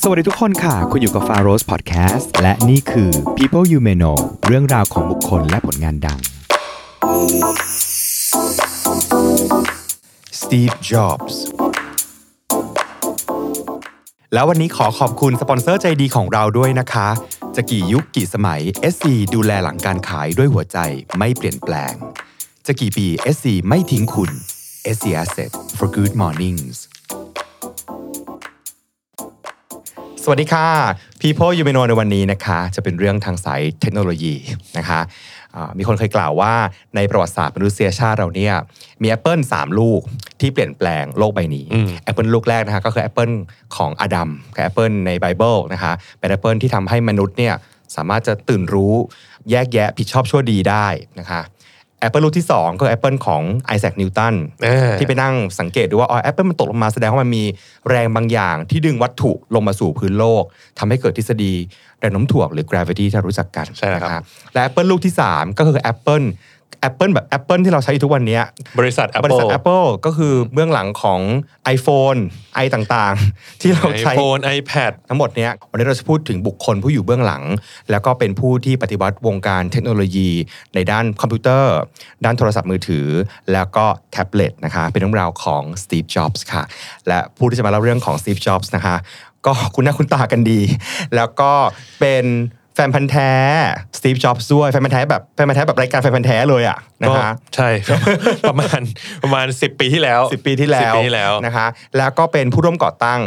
สวัสดีทุกคนค่ะ คุณอยู่กับ f a r o s Podcast และนี่คือ People You May Know เรื่องราวของบุคคลและผลงานดัง Steve Jobs แล้ววันนี้ขอขอบคุณสปอนเซอร์ใจดีของเราด้วยนะคะ จะกี่ยุคกี่สมัย SC ดูแลหลังการขายด้วยหัวใจไม่เปลี่ยนแปลง จะกี่ปี SC ไม่ทิ้งคุณ SC Asset for good mornings สวัสดีค่ะ People You May Know ในวันนี้นะคะ จะเป็นเรื่องทางสายเทคโนโลยีนะคะอ่ามีคนเคยกล่าวว่าในประวัติศาสตร์มนุษยชาติเราเนี่ยมี Apple 3 ลูกที่เปลี่ยนแปลงโลกใบนี้ Apple ลูกแรกนะคะก็คือ Apple ของอดัมกับ Apple ในไบเบิลนะคะเป็น Apple ที่ทำให้มนุษย์เนี่ยสามารถจะตื่นรู้แยกแยะผิดชอบชั่วดีได้นะคะ Apple ลูกที่ 2 ก็คือ Apple ของไอแซคนิวตันเออที่ไปนั่งสังเกตดูว่าอ๋อแอปเปิลมันตกลงมาแสดงว่ามันมีแรงบางอย่าง ที่ดึงวัตถุลงมาสู่พื้นโลกทำให้เกิดทฤษฎีแรงโน้มถ่วงหรือ gravity ที่เรารู้จักกันใช่แล้วครับนะและ Apple ลูกที่ 3 ก็คือ Apple Apple แบบ Apple ที่เราใช้อยู่ทุกวันเนี้ยบริษัทบริษัท Apple Apple ก็คือเบื้องหลังของ iPhone ไอต่างๆ ที่เราใช้ iPhone iPad ทั้งหมดเนี้ยวันนี้เราจะพูดถึงบุคคลผู้อยู่เบื้องหลัง แล้วก็เป็นผู้ที่ปฏิวัติวงการเทคโนโลยีในด้านคอมพิวเตอร์ ด้านโทรศัพท์มือถือ แล้วก็แท็บเล็ตนะคะ เป็นเรื่องราวของ Steve Jobs ค่ะ และผู้ที่จะมาเล่าเรื่องของ Steve Jobs นะคะ ก็คุณหน้าคุณตากันดี แล้วก็เป็น แฟนพันธ์แท้ Steve Jobs ด้วยแฟนพันธ์แท้แบบแฟนพันธ์แท้แบบรายการแฟนพันธ์แท้เลยอะนะก็คะใช่ประมาณประมาณ10ปีที่แล้ว10 ปีที่แล้ว 10 ปีที่แล้วนะคะแล้วก็เป็นผู้ร่วมก่อตั้ง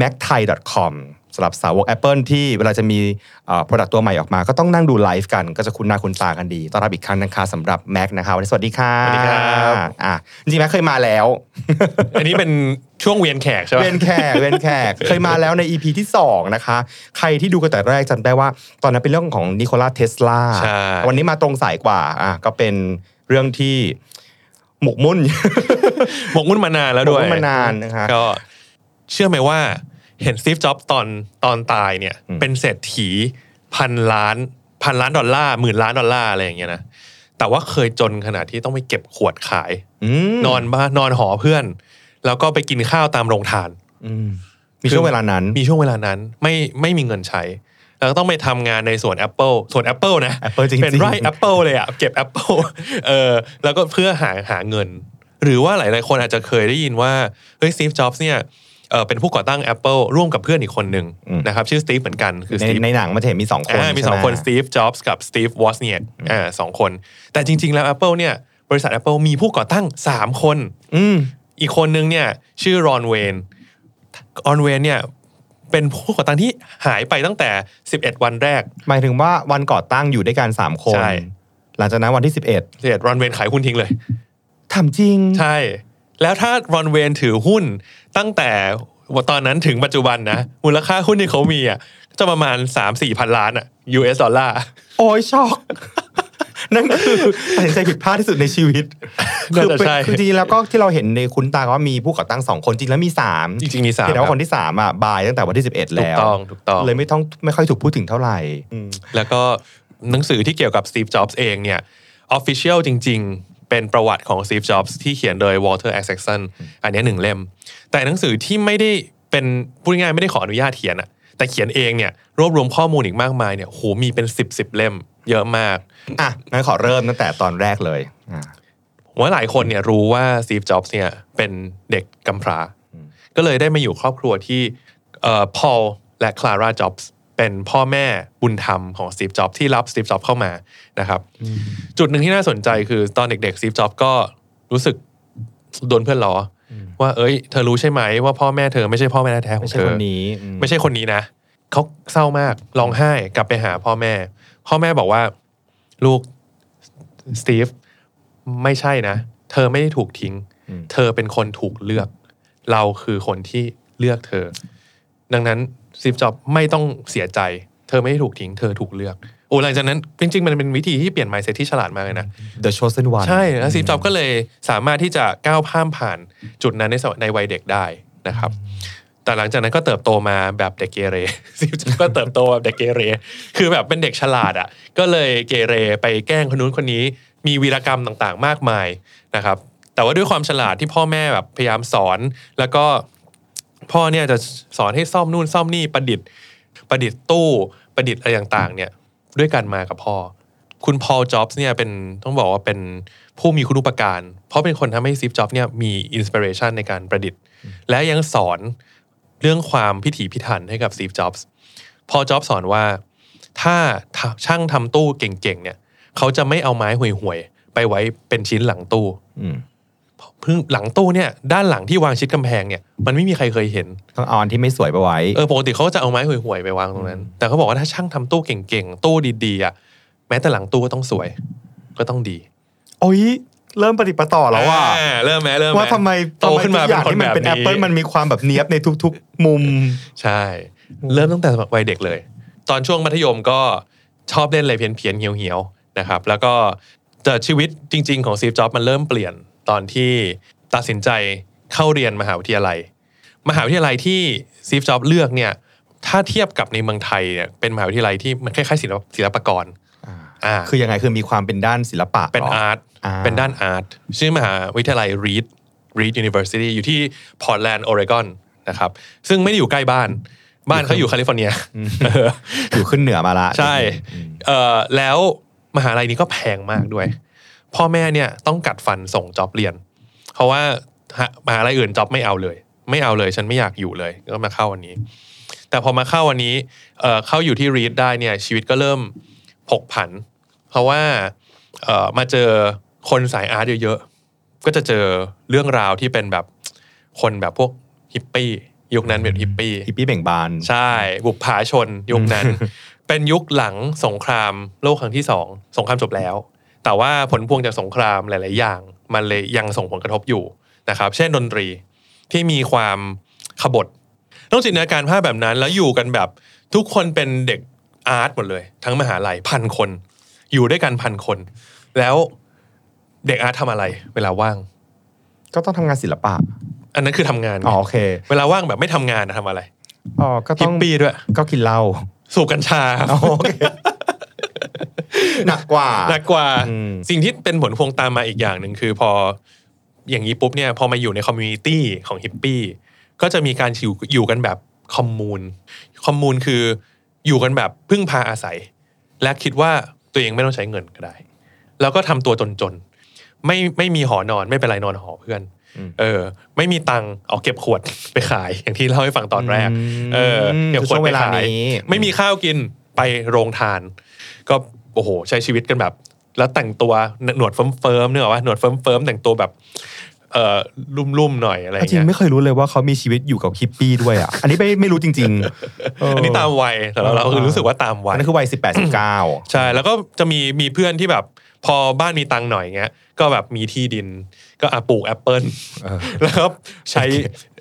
macthai.com สำหรับสาวก Apple ที่เวลาจะมีเอ่อ product ตัวใหม่ออกมา ก็ต้องนั่งดูไลฟ์กัน ก็จะคุ้นหน้าคุ้นตากันดีต้อนรับอีกครั้งนะคะสำหรับ Mac นะคะวันนี้สวัสดีค่ะสวัสดีครับอะจริงๆ Mac เคยมาแล้ว อันนี้เป็นช่วงเวียนแขกใช่ไหมเวนแขกเวนแขกเคยมาแล้วใน EP ที่ 2 นะคะ ใครที่ดูกันแต่แรกจำได้ว่า ตอนนั้นเป็นเรื่องของนิโคลัสเทสลาใช่วันนี้มาตรงสายกว่าอะก็เป็นเรื่องที่หมกมุ่นหมกมุ่นมานานแล้วด้วยหมกมุ่นมานานนะคะก็เชื่อไหมว่า เห็นสตีฟจ็อบตอนตอนตายเนี่ยอืมเป็นเศรษฐีพันล้านพันล้านดอลลาร์หมื่นล้านดอลลาร์อะไรอย่างเงี้ยนะแต่ว่าเคยจนขนาดที่ต้องไปเก็บขวดขายอืมนอนบ้านนอนหอเพื่อน แล้วก็ไปกินข้าวตามโรงทานอืมมีช่วงเวลานั้น มีช่วงเวลานั้นไม่ไม่มีเงินใช้ แล้วก็ต้องไปทำงานในสวน Apple สวน Apple นะ Apple จริงๆเป็นไร่ Apple เลยอะเก็บ Apple เออแล้วก็เพื่อหาหาเงิน หรือว่าหลาย ๆ คนอาจจะเคยได้ยินว่าเฮ้ย Steve Jobs เนี่ยเออ เป็นผู้ก่อตั้ง Apple ร่วมกับเพื่อนอีกคนหนึ่งอืมนะครับชื่อ Steve เหมือนกันคือใน Steve ในหนังมันจะเห็นมีสองคนอ่ามีสองใช่ไหคน Steve Jobs กับ Steve Wozniak อ่าสองคน แต่จริง ๆ แล้ว Apple เนี่ยบริษัท Apple มีผู้ก่อตั้ง 3 คนอืมอีกคนนึงเนี่ยชื่อรอนเวนรอนเวนเนี่ยเป็นผู้ก่อตั้งที่หายไปตั้งแต่ 11 วันแรก หมายถึงว่าวันก่อตั้งอยู่ด้วยกันสามคนใช่หลังจากนั้นวันที่ 11 11รอนเวนขายหุ้นทิ้งเลยทำจริง ใช่ แล้วถ้ารอนเวนถือหุ้นตั้งแต่ตอนนั้นถึงปัจจุบันนะมูลค่าหุ้นที่เขามีอะจะประมาณ3-4พันล้านอะ US ดอลลาร์โอ้ยช็อกนั่นคือตัดสินใจผิดพลาดที่สุดในชีวิตน่าคือจะเป็นใช่คือจริงๆแล้วก็ที่เราเห็นในคุณตาว่ามีผู้ก่อตั้งสองคนจริงแล้วมีสามจริงๆมีสามเพียงแต่ว่าคครับนที่สามอะบายตั้งแต่วันที่11ถูแล้กวต้องถูกต้องเลยไม่ต้องไม่ค่อยถูกพูดถึงเท่าไหร่อืมแล้วก็หนังสือที่เกี่ยวกับ Steve Jobs เองเนี่ย Official จริง ๆ เป็นประวัติของ Steve Jobs ที่เขียนโดย Walter Isaacson อันเนี้ยหนึ่งเล่ม แต่หนังสือที่ไม่ได้เป็นพูดง่ายๆไม่ได้ขออนุญาตเขียนอะแต่เขียนเองเนี่ยรวบรวมข้อมูลอีกมากมายเนี่ยโหมีเป็น 10บสเล่มเยอะมากอะงั้นขอเริ่มตั้งแต่ตอนแรกเลยอะผมว่าหลายคนเนี่ยรู้ว่า Steve Jobs เนี่ยเป็นเด็กกำพร้า ก็เลยได้มาอยู่ครอบครัวที่เอ่อพอลและคลาร่าจ็อบส์ เป็นพ่อแม่บุญธรรมของ Steve Jobs ที่รับ Steve Jobs เข้ามานะครับ จุดหนึ่งที่น่าสนใจคือตอนเด็กๆ Steve Jobs ก็รู้สึกโดนเพื่อนล้ออว่าเอ้ย เธอรู้ใช่ไหมว่าพ่อแม่เธอไม่ใช่พ่อแม่แท้ๆขอไม่งใช่เธอคนนี้อืมไม่ใช่คนนี้นะเขาเศร้ามากร้องไห้กลับไปหาพ่อแม่ พ่อแม่บอกว่า ลูกสตีฟไม่ใช่นะ เธอไม่ได้ถูกทิ้งอืมเธอเป็นคนถูกเลือก เราคือคนที่เลือกเธอ ดังนั้น ซีฟจ็อบไม่ต้องเสียใจ เธอไม่ได้ถูกทิ้ง เธอถูกเลือกโอ้หลังจากนั้นจริงๆ มันเป็นวิธีที่เปลี่ยน mindset ที่ฉลาดมากเลยนะ The Chosen One ใช่แล้วซีฟจ็อบก็เลยสามารถที่จะก้าวข้ามผ่านจุดนั้นในสมัยในวัยเด็กได้นะครับ แต่หลังจากนั้นก็เติบโตมาแบบเด็กเกเรซีฟจ็อบก็เติบโตแบบเด็กเกเร คือแบบเป็นเด็กฉลาดอะ ก็เลยเกเรไปแกล้งคนนู้นคนนี้ มีวีรกรรมต่างๆ มากมายนะครับ แต่ว่าด้วยความฉลาดที่พ่อแม่แบบพยายามสอน แล้วก็ พ่อเนี่ยจะสอนให้ซ่อมนู่นซ่อมนี่ประดิษฐ์ประดิษฐ์ตู้ประดิษฐ์อะไรต่างๆ เนี่ยด้วยกันมากับพ่อ คุณ Paul Jobs เนี่ยเป็นต้องบอกว่าเป็นผู้มีคุณุปการ เพราะเป็นคนทำให้ Steve Jobs เนี่ยมี inspiration ในการประดิษฐ์ และยังสอนเรื่องความพิถีพิถันให้กับ Steve Jobsพอจ็อบสอนว่าถ้าช่างทำตู้เก่งๆเนี่ย เขาจะไม่เอาไม้ห่วยๆ ไปไว้เป็นชิ้นหลังตู้อื พิ่งหลังตู้เนี่ยด้านหลังที่วางชิดกำแพงเนี่ยมันไม่มีใครเคยเห็นต้องเอาอันที่ไม่สวยไปไว้เออปกติเขาก็จะเอาไม้ห่วยๆไปวางตรงนั้น แต่เขาบอกว่าถ้าช่างทำตู้เก่งๆตู้ดีๆอะแม้แต่หลังตู้ก็ต้องสวย ก็ต้องดี โอ้ยเริ่มปฏิดปะต่อแล้วว่าอ่เริ่มไหมเริ่มไหมว่าทำไมโตขึ้นมาทำไทุกอย่างเป็นคนที่มันเป็นแบบแอนี้ปเปิลมันมีความแบบเนี้ยบในทุก ๆ มุม ใช่ เริ่มตั้งแต่สมัยวัยเด็กเลย ตอนช่วงมัธยมก็ชอบเล่นอะไรเพี้ยนๆเหี่ยวๆนะครับ แล้วก็แต่ชีวิตจริง ๆ ของซีฟจ็อบมันเริ่มเปลี่ยน ตอนที่ตัดสินใจเข้าเรียนมหาวิทยาลัย มหาวิทยาลัยที่ซีฟจ็อบเลือกเนี่ยถ้าเทียบกับในเมืองไทยเนี่ยเป็นมหาวิทยาลัยที่มันคล้ายๆศิลปศิลปากรอ่าคือยังไงคือมีความเป็นด้านศิลปะเป็นหรอาร์ตอ่าเป็นด้านอาร์ตชื่อมหาวิทยาลัย Reed Reed University อยู่ที่พอร์ตแลนด์โอเรกอนนะครับซึ่งไม่ได้อยู่ใกล้บ้านบ้านเขาอยู่แคลิฟอร์เนียอยู่ขึ้นเหนือมาละใช่เอ่อแล้วมหาลัยนี้ก็แพงมากด้วย พ่อแม่เนี่ยต้องกัดฟันส่งจ็อบเรียน เพราะว่ามหาลัยอื่นจ็อบไม่เอาเลย ไม่เอาเลยฉันไม่อยากอยู่เลยก็มาเข้าวันนี้ แต่พอมาเข้าวันนี้เอ่อเข้าอยู่ที่รีดได้เนี่ยชีวิตก็เริ่มผกผัน เพราะว่าเอ่อมาเจอคนสาย art เยอะๆ ก็จะเจอเรื่องราวที่เป็นแบบคนแบบพวกฮิปปี้ยุคนั้นเป็นฮิปปี้ฮิปปี้เบ่งบาน ใช่ บุปผาชนยุคนั้น เป็นยุคหลังสงครามโลกครั้งที่สองสงครามจบแล้ว แต่ว่าผลพวงจากสงครามหลาย ๆ อย่าง มันเลยยังส่งผลกระทบอยู่นะครับ เช่นดนตรีที่มีความขบถต้องจินตนาการภาพแบบนั้น แล้วอยู่กันแบบทุกคนเป็นเด็ก art หมดเลย ทั้งมหาลัยพันคน อยู่ด้วยกันพันคน แล้วเด็ก art ทำอะไร เวลาว่าง ก็ต้องทำงานศิลปะอันนั้นคือทำงานไงอ๋อโอเคเวลาว่างแบบไม่ทำงานนะทำอะไรอ๋อก็ต้อปปี้ด้วย ก็กินเหล้าสูบกัญชา อ๋อโอเค หนักกว่าหนักกว่าอืมสิ่งที่เป็นผลพวงตามมาอีกอย่างหนึ่งคือพออย่างนี้ปุ๊บเนี่ยพอมาอยู่ใน communityของฮิปปี้ก็จะมีการอยู่อยู่กันแบบคอมมูนคอมมูนคืออยู่กันแบบพึ่งพาอาศัย และคิดว่าตัวเองไม่ต้องใช้เงินก็ได้ แล้วก็ทำตัวจนๆไม่ไม่มีหอนอนไม่เป็นไรนอนหอเพื่อนเออ ไม่มีตังค์เอาเก็บขวดไปขาย อย่างที่เล่าให้ฟังตอนแรก เออเก็บขวดช่วงไปเวลาขายนี้ไม่มีข้าวกินไปโรงทาน ก็ โอ้โห ใช้ชีวิตกันแบบ แล้วแต่งตัวหนวดเฟิร์มๆเนกอะว่าหนวดเฟิร์มๆแต่งตัวแบบเอ่อลุ่มๆหน่อยอะไรอจย่างริงเงี้ยไม่เคยรู้เลยว่าเขามีชีวิตอยู่กับฮิปปี้ด้วยอะ อันนี้ไม่ไม่รู้จริงๆเอันนี้ตามวัยแต่เราเราคือรู้สึกว่าตามวัอันยนี้คือวัยสิบแปดสิบเก้าใช่ แล้วก็จะมีมีเพื่อนที่แบบ พอบ้านมีตังค์หน่อยเงี้ยก็แบบมีที่ดิน ก็อะปลูกแอปเปิลแล้วก็ใช้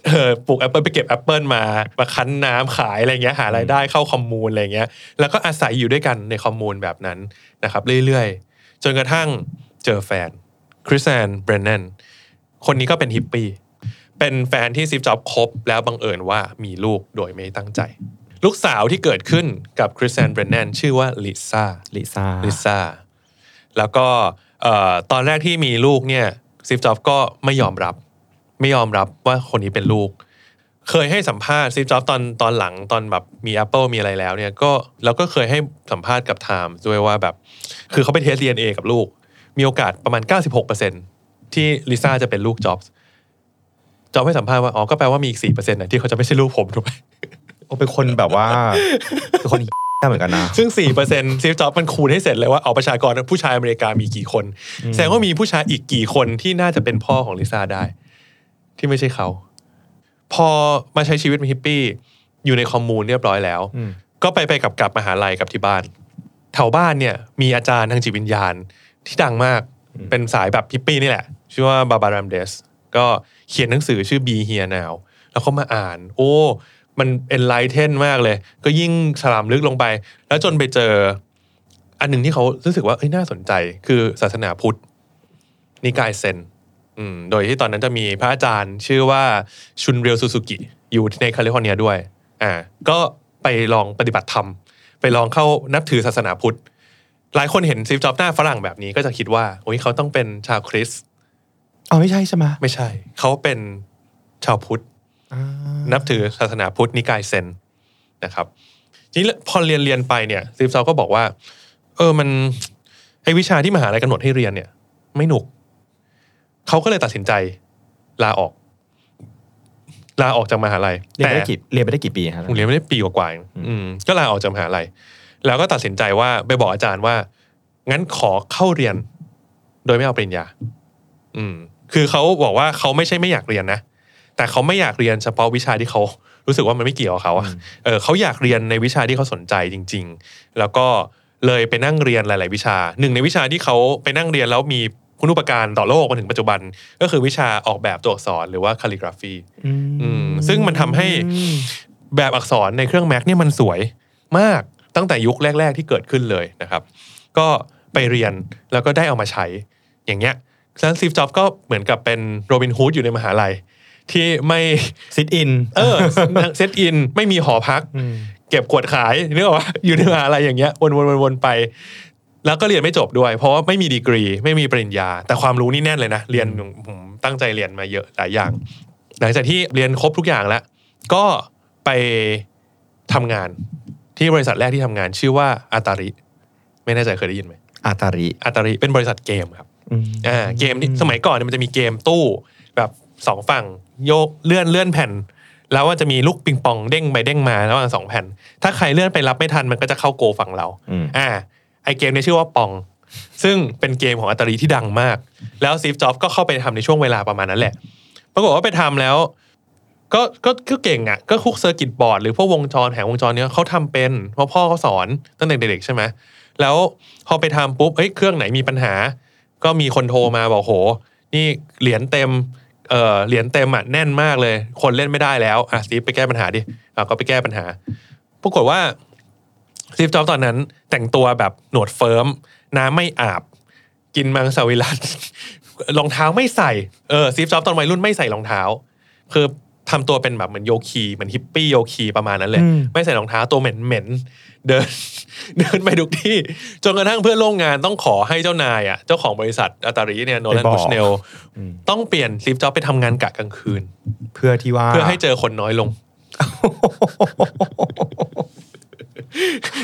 เออปลูกแอปเปิลไปเก็บแอปเปิลมามาคั้นน้ำขายอะไรเงี้ยหารายได้เข้าคอมมูนอะไรเงี้ยแล้วก็อาศัยอยู่ด้วยกันใน commune แบบนั้นนะครับเรื่อยๆ จนกระทั่งเจอแฟนคริสแอนเบรน n นนคนนี้ก็เป็นฮิปปี้เป็นแฟนที่ Steve Jobs คบแล้วบังเอิญว่ามีลูกโดยไม่ตั้งใจ ลูกสาวที่เกิดขึ้นกับคริสแอนเบรน n นนชื่อว่า Lisa Lisa Lisa แล้วก็เอ่อตอนแรกที่มีลูกเนี่ย Steve Jobs ก็ไม่ยอมรับ ไม่ยอมรับว่าคนนี้เป็นลูก เคยให้สัมภาษณ์ซิฟจ็อบตอนตอนหลังตอนแบบมี Apple มีอะไรแล้วเนี่ยก็แล้วก็เคยให้สัมภาษณ์กับ Times ด้วยว่าแบบ คือเขาไปเทส DNA กับลูก มีโอกาสประมาณ 96%ที่ลิซ่าจะเป็นลูกจ็อบส์จ็อบให้สัมภาษณ์ว่าอ๋อก็แปลว่ามีอีก4%นะที่เขาจะไม่ใช่ลูกผมถูกไหมโอ้เป็นคนแบบว่าเป็นคนเหมือนกันนะ ซึ่ง4%ซีฟจ็อบมันคูณให้เสร็จเลยว่าเอาประชากรผู้ชายอเมริกามีกี่คน แสดงว่ามีผู้ชายอีกกี่คนที่น่าจะเป็นพ่อของลิซ่าได้ ที่ไม่ใช่เขา พอมาใช้ชีวิตเป็นฮิปปี้อยู่ใน commune เรียบร้อยแล้วอืมก็ไปไปกับกลับมหาลัยกับที่บ้านแถวบ้านเนี่ยมีอาจารย์ทางจิตวิญญาณที่ดังมากเป็นสายแบบฮิปปี้นี่แหละ ชื่อว่า Baba Ram Dass ก็เขียนหนังสือชื่อ Be Here Now แล้วเขามาอ่าน โอ้ มัน enlighten มากเลย ก็ยิ่งฉลามลึกลงไป แล้วจนไปเจอ อันหนึ่งที่เขารู้สึกว่าเอ้ยน่าสนใจ คือศาสนาพุทธนิกายเซนอืม โดยที่ตอนนั้นจะมีพระอาจารย์ชื่อว่าชุนเรียวซูซูกิอยู่ในแคลิฟอร์เนียด้วยอ่าก็ไปลองปฏิบัติธรรม ไปลองเข้านับถือศาสนาพุทธ หลายคนเห็น Steve Jobs หน้าฝรั่งแบบนี้ก็จะคิดว่าโอ้ยเขาต้องเป็นชาวคริสต์อ๋อไม่ใช่ใช่ไหมไม่ใช่ เขาเป็นชาวพุทธอ่านับถือศาสนาพุทธนิกายเซนนะครับทีนี้พอเรียนเรียนไปเนี่ยซีฟซอก็บอกว่า เออมันไอวิชาที่มหาลัยกำหนดให้เรียนเนี่ย ไม่หนุก เขาก็เลยตัดสินใจลาออก ลาออกจากมหาลัยเรียนไปได้กี่เรียนไปได้กี่ปีครับผมเรียนไม่ได้ปีกว่าๆเองอืมก็ลาออกจากมหาลัยแล้วก็ตัดสินใจว่าไปบอกอาจารย์ว่า งั้นขอเข้าเรียน โดยไม่เอาปริญญา อืม คือเขาบอกว่าเขาไม่ใช่ไม่อยากเรียนนะแต่เขาไม่อยากเรียนเฉพาะวิชาที่เขารู้สึกว่ามันไม่เกี่ยวกับเขาอะเออเขาอยากเรียนในวิชาที่เขาสนใจจริง ๆ แล้วก็เลยไปนั่งเรียนหลาย ๆ วิชา หนึ่งในวิชาที่เขาไปนั่งเรียนแล้วมี คุณอุปการต่อโลกมาถึงปัจจุบัน ก็คือวิชาออกแบบตัวอักษรหรือว่า calligraphy อืมซึ่งมันทำให้แบบอักษรในเครื่อง Mac เนี่ยมันสวยมากตั้งแต่ยุคแรก ๆ ที่เกิดขึ้นเลยนะครับ ก็ไปเรียนแล้วก็ได้เอามาใช้อย่างเงี้ยฉะนั้น Steve Jobs ก็เหมือนกับเป็นโรบินฮูดอยู่ในมหาลัย ที่ไม่ sit in เออ sit in ไม่มีหอพัก เก็บขวดขายนึกออกว่าอยู่ในมหาลัยอย่างเงี้ยวนวนวนวนไป แล้วก็เรียนไม่จบด้วย เพราะว่าไม่มีดีกรี ไม่มีปริญญา แต่ความรู้นี่แน่นเลยนะ เรียนผมตั้งใจเรียนมาเยอะหลายอย่าง หลังจากที่เรียนครบทุกอย่างแล้ว ก็ไปทำงานที่บริษัทแรกที่ทำงานชื่อว่าAtari ไม่แน่ใจเคยได้ยินไหม Atari Atari เป็นบริษัทเกมครับอืมอ่าเกมที่สมัยก่อนเนี่ยมันจะมีเกมตู้แบบสองฝั่งโยกเลื่อนเลื่อนแผ่น แล้วว่าจะมีลูกปิงปองเด้งไปเด้งมาระหว่างสองแผ่น ถ้าใครเลื่อนไปรับไม่ทันมันก็จะเข้าโกลฝั่งเราอืมอ่า ไอเกมเนี้ยชื่อว่า Pong ซึ่งเป็นเกมของ Atari ที่ดังมาก แล้ว Steve Jobs ก็เข้าไปทำในช่วงเวลาประมาณนั้นแหละ ปรากฏว่าไปทำแล้ว ก็ก็ก็เก่งอะ ก็พวก circuit board หรือพวกวงจรแผงวงจรเนี้ยเขาทำเป็นเพราะพ่อเขาสอนตั้งแต่เด็กๆใช่ไหมแล้วพอไปทำปุ๊บเอ้ยเครื่องไหนมีปัญหา ก็มีคนโทรมาบอกโห นี่เหรียญเต็มเออเหรียญเต็มอะแน่นมากเลย คนเล่นไม่ได้แล้วอะ Steve ไปแก้ปัญหาดิอะก็ไปแก้ปัญหา ปรากฏว่า Steve Jobs ตอนนั้นแต่งตัวแบบหนวดเฟิ้มน้ำไม่อาบ กินมังสวิรัติรองเท้าไม่ใส่เออ Steve Jobs ตอนวัยรุ่นไม่ใส่รองเท้า คือทำตัวเป็นแบบเหมือนโยคีเหมือนฮิปปี้โยคีประมาณนั้นเลยอืมไม่ใส่รองเท้าตัวเหม็นเหม็นๆเดิน เดินไปทุกที่ จนกระทั่งเพื่อนร่วมงานต้องขอให้เจ้านายอะ เจ้าของบริษัทอัตารีเนี่ยโนแลนไปบอกบูชเนลอืมต้องเปลี่ยนซีฟจ็อบไปทำงานกะกลางคืน เพื่อที่ว่าเพื่อให้เจอคนน้อยลง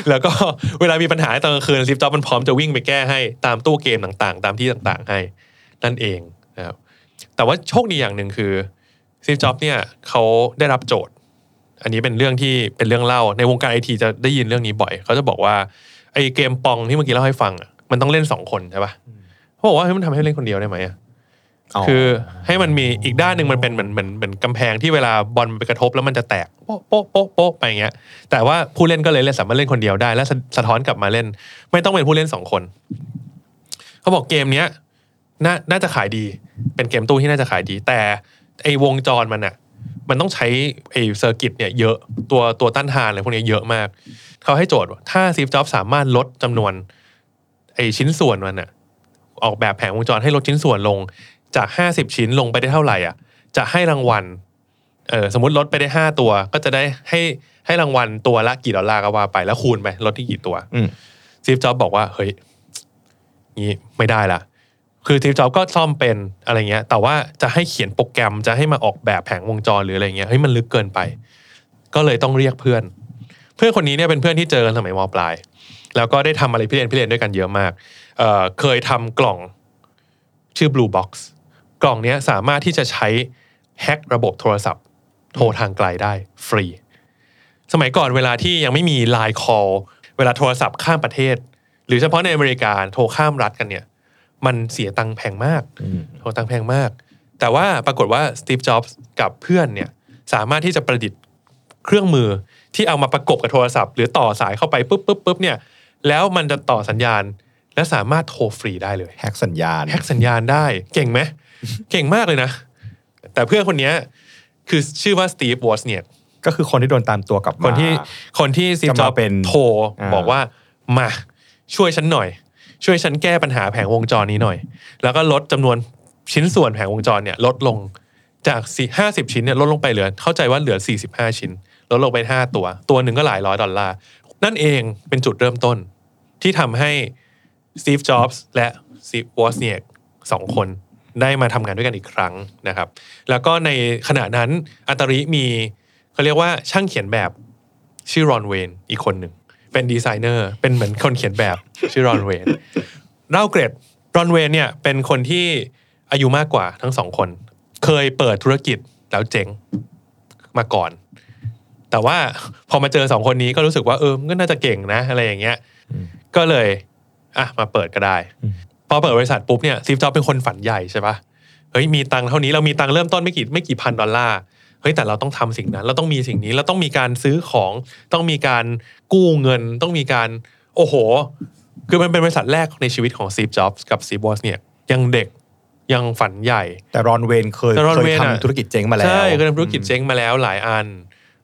แล้วก็เวลามีปัญหาตอนกลางคืนซิฟจ็อบมันพร้อมจะวิ่งไปแก้ให้ตามตู้เกมต่างๆ ตามที่ต่างๆให้นั่นเองนะครับแต่ว่าโชคดีอย่างหนึ่งคือซิฟจ็อบเนี่ยเขาได้รับโจทย์ อันนี้เป็นเรื่องที่เป็นเรื่องเล่าในวงการไอทีจะได้ยินเรื่องนี้บ่อยเขาจะบอกว่าไอเกมปองที่เมื่อกี้เล่าให้ฟังมันต้องเล่นสองคนใช่ปะเขาบอกว่าเฮ้มันทำให้เล่นคนเดียวได้ไหมอะ คือให้มันมีอีกด้านหนึ่งมันเป็นเหมือนเหมือนเหมือนกำแพงที่เวลาบอลมันไปกระทบแล้วมันจะแตกโป๊ะโป๊ะโป๊ะโป๊ะไปอย่างเงี้ย แต่ว่าผู้เล่นก็เลยเล่นสามารถเล่นคนเดียวได้ และสะสะท้อนกลับมาเล่น ไม่ต้องเป็นผู้เล่นสองคน เขาบอกเกมเนี้ยน่าน่าจะขายดี เป็นเกมตู้ที่น่าจะขายดี แต่ไอ้วงจรมันอะมันต้องใช้ไอ้ circuit เนี่ยเยอะตัวตัวต้านทานอะไรพวกนี้เยอะมาก เขาให้โจทย์ว่าถ้า Steve Jobs สามารถลดจำนวนไอ้ชิ้นส่วนมันอะออกแบบแผงวงจรให้ลดชิ้นส่วนลง จาก 50 ชิ้นลงไปได้เท่าไหร่อะ จะให้รางวัลเออสมมติลดไปได้5ตัว ก็จะได้ให้ให้รางวัลตัวละกี่ดอลลาร์ก็ว่าไปแล้วคูณไปลดที่กี่ตัวอืมซีฟจ็อบบอกว่าเฮ้ยงี้ไม่ได้ละคือซีฟจ็อบก็ซ่อมเป็นอะไรเงี้ย แต่ว่าจะให้เขียนโปรแกรมจะให้มาออกแบบแผงวงจรหรืออะไรเงี้ยเฮ้ยมันลึกเกินไป ก็เลยต้องเรียกเพื่อน เพื่อนคนนี้เนี่ยเป็นเพื่อนที่เจอกันสมัยมปลาย แล้วก็ได้ทำอะไรพี่เรียนพี่เรียนด้วยกันเยอะมากเอ่อเคยทำกล่องชื่อ Blue Box กล่องเนี้ยสามารถที่จะใช้แฮ็กระบบโทรศัพท์ โทรทางไกลได้ฟรี สมัยก่อนเวลาที่ยังไม่มี Line Call เวลาโทรศัพท์ข้ามประเทศ หรือเฉพาะในอเมริกาโทรข้ามรัฐกันเนี่ย มันเสียตังค์แพงมากอืมโทรตังค์แพงมาก แต่ว่าปรากฏว่าสตีฟจ็อบส์กับเพื่อนเนี่ยสามารถที่จะประดิษฐ์เครื่องมือที่เอามาประกบกับโทรศัพท์ หรือต่อสายเข้าไปปุ๊บปุ๊บปุ๊บเนี่ยแล้วมันจะต่อสัญญาณและสามารถโทรฟรีได้เลยแฮกสัญญาณแฮกสัญญาณได้เก่งไหม เก่งมากเลยนะ แต่เพื่อนคนเนี้ยคือชื่อว่าสตีฟวอสเนี่ยก็คือคนที่โดนตามตัวกลับมาคนที่คนที่ซีจะมาจ็อบเป็นโทรอ่าบอกว่ามาช่วยฉันหน่อย ช่วยฉันแก้ปัญหาแผงวงจรนี้หน่อย แล้วก็ลดจำนวนชิ้นส่วนแผงวงจรเนี่ย ลดลงจากห้าสิบชิ้นเนี่ยลดลงไปเหลือ เข้าใจว่าเหลือสี่สิบห้าชิ้น ลดลงไปห้าตัว ตัวหนึ่งก็หลายร้อยดอลลาร์ นั่นเองเป็นจุดเริ่มต้น ที่ทำให้Steve Jobs และ Steve Woz เนี่ยสองคน ได้มาทำงานด้วยกันอีกครั้งนะครับ แล้วก็ในขณะนั้น Atari มีเขาเรียกว่าช่างเขียนแบบชื่อ Ron Wayne อีกคนหนึ่ง เป็นดีไซเนอร์เป็นเหมือนคนเขียนแบบชื่อ Ron Wayne เล่าเกรด Ron Wayne เนี่ยเป็นคนที่อายุมากกว่าทั้งสองคน เคยเปิดธุรกิจแล้วเจ๊งมาก่อน แต่ว่าพอมาเจอสองคนนี้ก็รู้สึกว่าเออมันก็น่าจะเก่งนะ อะไรอย่างเงี้ย ก็เลยอะมาเปิดก็ได้พ อเปิดบริษัทปุ๊บเนี่ยซีฟจ็อบเป็นคนฝันใหญ่ใช่ปะเฮ้ยมีตังค์เท่านี้เรามีตังค์เริ่มต้นไม่กี่ไม่กี่พันดอลลาร์เฮ้ยแต่เราต้องทำสิ่งนั้น เราต้องมีสิ่งนี้เราต้องมีการซื้อของต้องมีการกู้เงิน ต้องมีการโอ้โห คือมันเป็นบริษัทแรกในชีวิตของซีฟจ็อบกับซีบอสเนี่ยยังเด็กยังฝันใหญ่ แต่รอนเวนเคยแต่รอนเคยเวนอะทำธุรกิจเจ๊งมาแล้วใช่เคยทำธุรกิจเจ๊งมาแล้วหลายอัน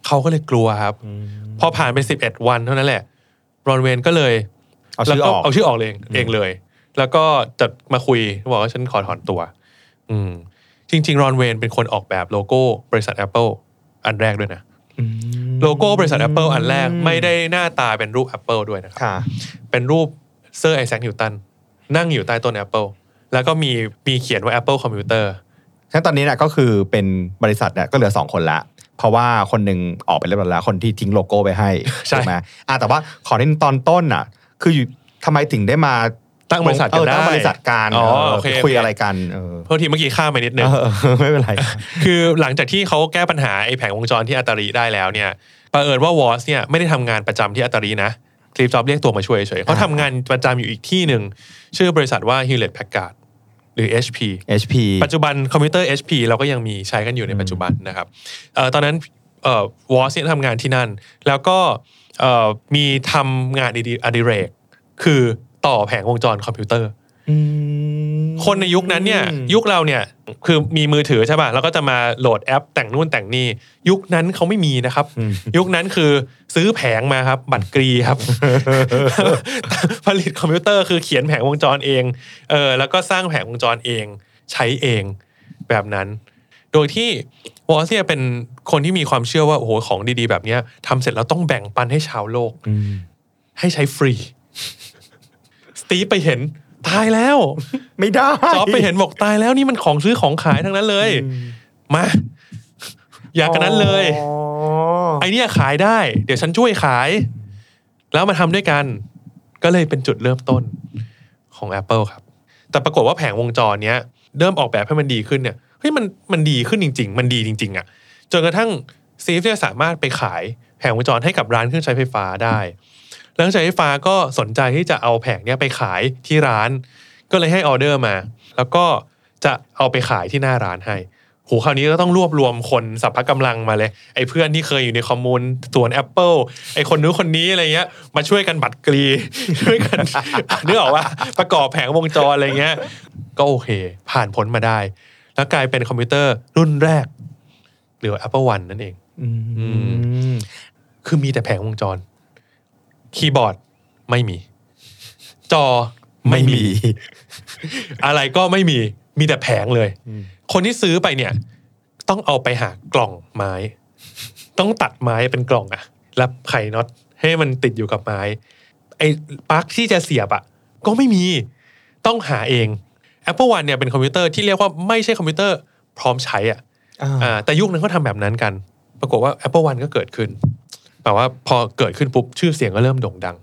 เขาก็เลยกลัวครับ พอผ่านไปสิบเอ็ดวันเท่านั้นแหละ Ron Wayne ก็เลยเอาชื่อแล้วอก็อกเอาชื่อออกเลยเองเลย แล้วก็จะมาคุยบอกว่าฉันขอถอนตัว อืม จริง ๆ Ron Wayne เป็นคนออกแบบโลโก้บริษัท Apple อันแรกด้วยนะอืมโลโก้บริษัท Apple อันแรกไม่ได้หน้าตาเป็นรูป Apple ด้วยนะครับค่ะเป็นรูปเซอร์ไอแซคนิวตันนั่งอยู่ใต้ต้น Apple แล้วก็มีมีเขียนว่า Apple Computer ฉะนั้นตอนนี้เนี่ยก็คือเป็นบริษัทเนี่ยก็เหลือสองคนละ เพราะว่าคนหนึ่งออกไปเรียบร้อยแล้วคนที่ทิ้งโลโก้ไปให้ใช่ถูกไหมอะแต่ว่าขอนิดนึงตอนต้นอะ คืออยู่ทำไมถึงได้มา ตั้งบริษัทกันเออได้ตั้งบริษัทกันอ๋อเออโอเคคุยอะไรกันเออเพราะทีเมื่อกี้ข้ามไปนิดนึงเออไม่เป็นไร คือหลังจากที่เขาแก้ปัญหาไอ้แผงวงจรที่อัตารีได้แล้วเนี่ยประเอิญว่าวอสเนี่ยไม่ได้ทำงานประจำที่อัตารีนะคลิปจ็อบเรียกตัวมาช่วยเฉยๆเขาทำงานประจำอยู่อีกที่หนึ่ง ชื่อบริษัทว่า Hewlett Packard หรือ HP HP ปัจจุบันคอมพิวเตอร์ HP เราก็ยังมีใช้กันอยู่ในปัจจุบันนะครับเอ่อตอนนั้นเอ่อ Woz เนี่ยทำงานที่นั่น แล้วก็เอ่อมีทำงานอดิอดิเรก คือ ต่อแผงวงจรคอมพิวเตอร์คนในยุคนั้นเนี่ย ยุคเราเนี่ยคือมีมือถือใช่ป่ะแล้วก็จะมาโหลดแอปแต่งนู่นแต่งนี่ยุคนั้นเขาไม่มีนะครับ ยุคนั้นคือซื้อแผงมาครับ บัดกรีครับ ผลิตคอมพิวเตอร์คือเขียนแผงวงจรเองเออแล้วก็สร้างแผงวงจรเอง ใช้เองแบบนั้น โดยที่วอสเนี่ยเป็นคนที่มีความเชื่อว่าโอ้โหของดีๆ แบบเนี้ยทำเสร็จแล้วต้องแบ่งปันให้ชาวโลกอืมให้ใช้ฟรีส ตีฟไปเห็นตายแล้ว ไม่ได้จอบไปเห็นบอกตายแล้วนี่มันของซื้อของขายทั้งนั้นเลย มา อยากกันนั้นเลยอ๋อไอเนี้ยขายได้ เดี๋ยวฉันช่วยขาย แล้วมาทำด้วยกัน ก็เลยเป็นจุดเริ่มต้นของ Apple ครับ แต่ปรากฏว่าแผงวงจรเนี้ยเริ่มออกแบบให้มันดีขึ้นเนี่ยเฮ้ยมันมันดีขึ้นจริง ๆ มันดีจริง ๆอะ่ะจนกระทั่ง Steve เนี่ยสามารถไปขายแผงวงจรให้กับร้านเครื่องใช้ไฟฟ้าได้ร้า นเครื่องใช้ไฟฟ้าก็สนใจที่จะเอาแผงเนี้ยไปขายที่ร้าน ก็เลยให้ออเดอร์มา แล้วก็จะเอาไปขายที่หน้าร้านให้โหคราวนี้ก็ต้องรวบรวมคนสัพพะกำลังมาเลย ไอ้เพื่อนที่เคยอยู่ในคอมมูนสวน Apple ไอ้คนนู้นคนนี้อะไรเงี้ย มาช่วยกันบัตรกรี ช่วยกันนึกออกว่าประกอบแผงวงจรอะไรเงี้ย ก็โอเค ผ่านพ้นมาได้ แล้วกลายเป็นคอมพิวเตอร์รุ่นแรก หรือ Apple One นั่นเองอืมคือมีแต่แผงวงจร คีย์บอร์ดไม่มี จอไม่ไม่มีมี อะไรก็ไม่มีมีแต่แผงเลย คนที่ซื้อไปเนี่ย ต้องเอาไปหากล่องไม้ ต้องตัดไม้เป็นกล่องอะแล้วไขน็อตให้มันติดอยู่กับไม้ ไอ้ปลั๊กที่จะเสียบอะก็ไม่มีต้องหาเอง Apple One เนี่ยเป็นคอมพิวเตอร์ที่เรียกว่าไม่ใช่คอมพิวเตอร์พร้อมใช้อะอ่าอ่าแต่ยุคนั้นเขาทำแบบนั้นกัน ปรากฏว่า Apple One ก็เกิดขึ้น แต่ว่าพอเกิดขึ้นปุ๊บชื่อเสียงก็เริ่มโด่งดัง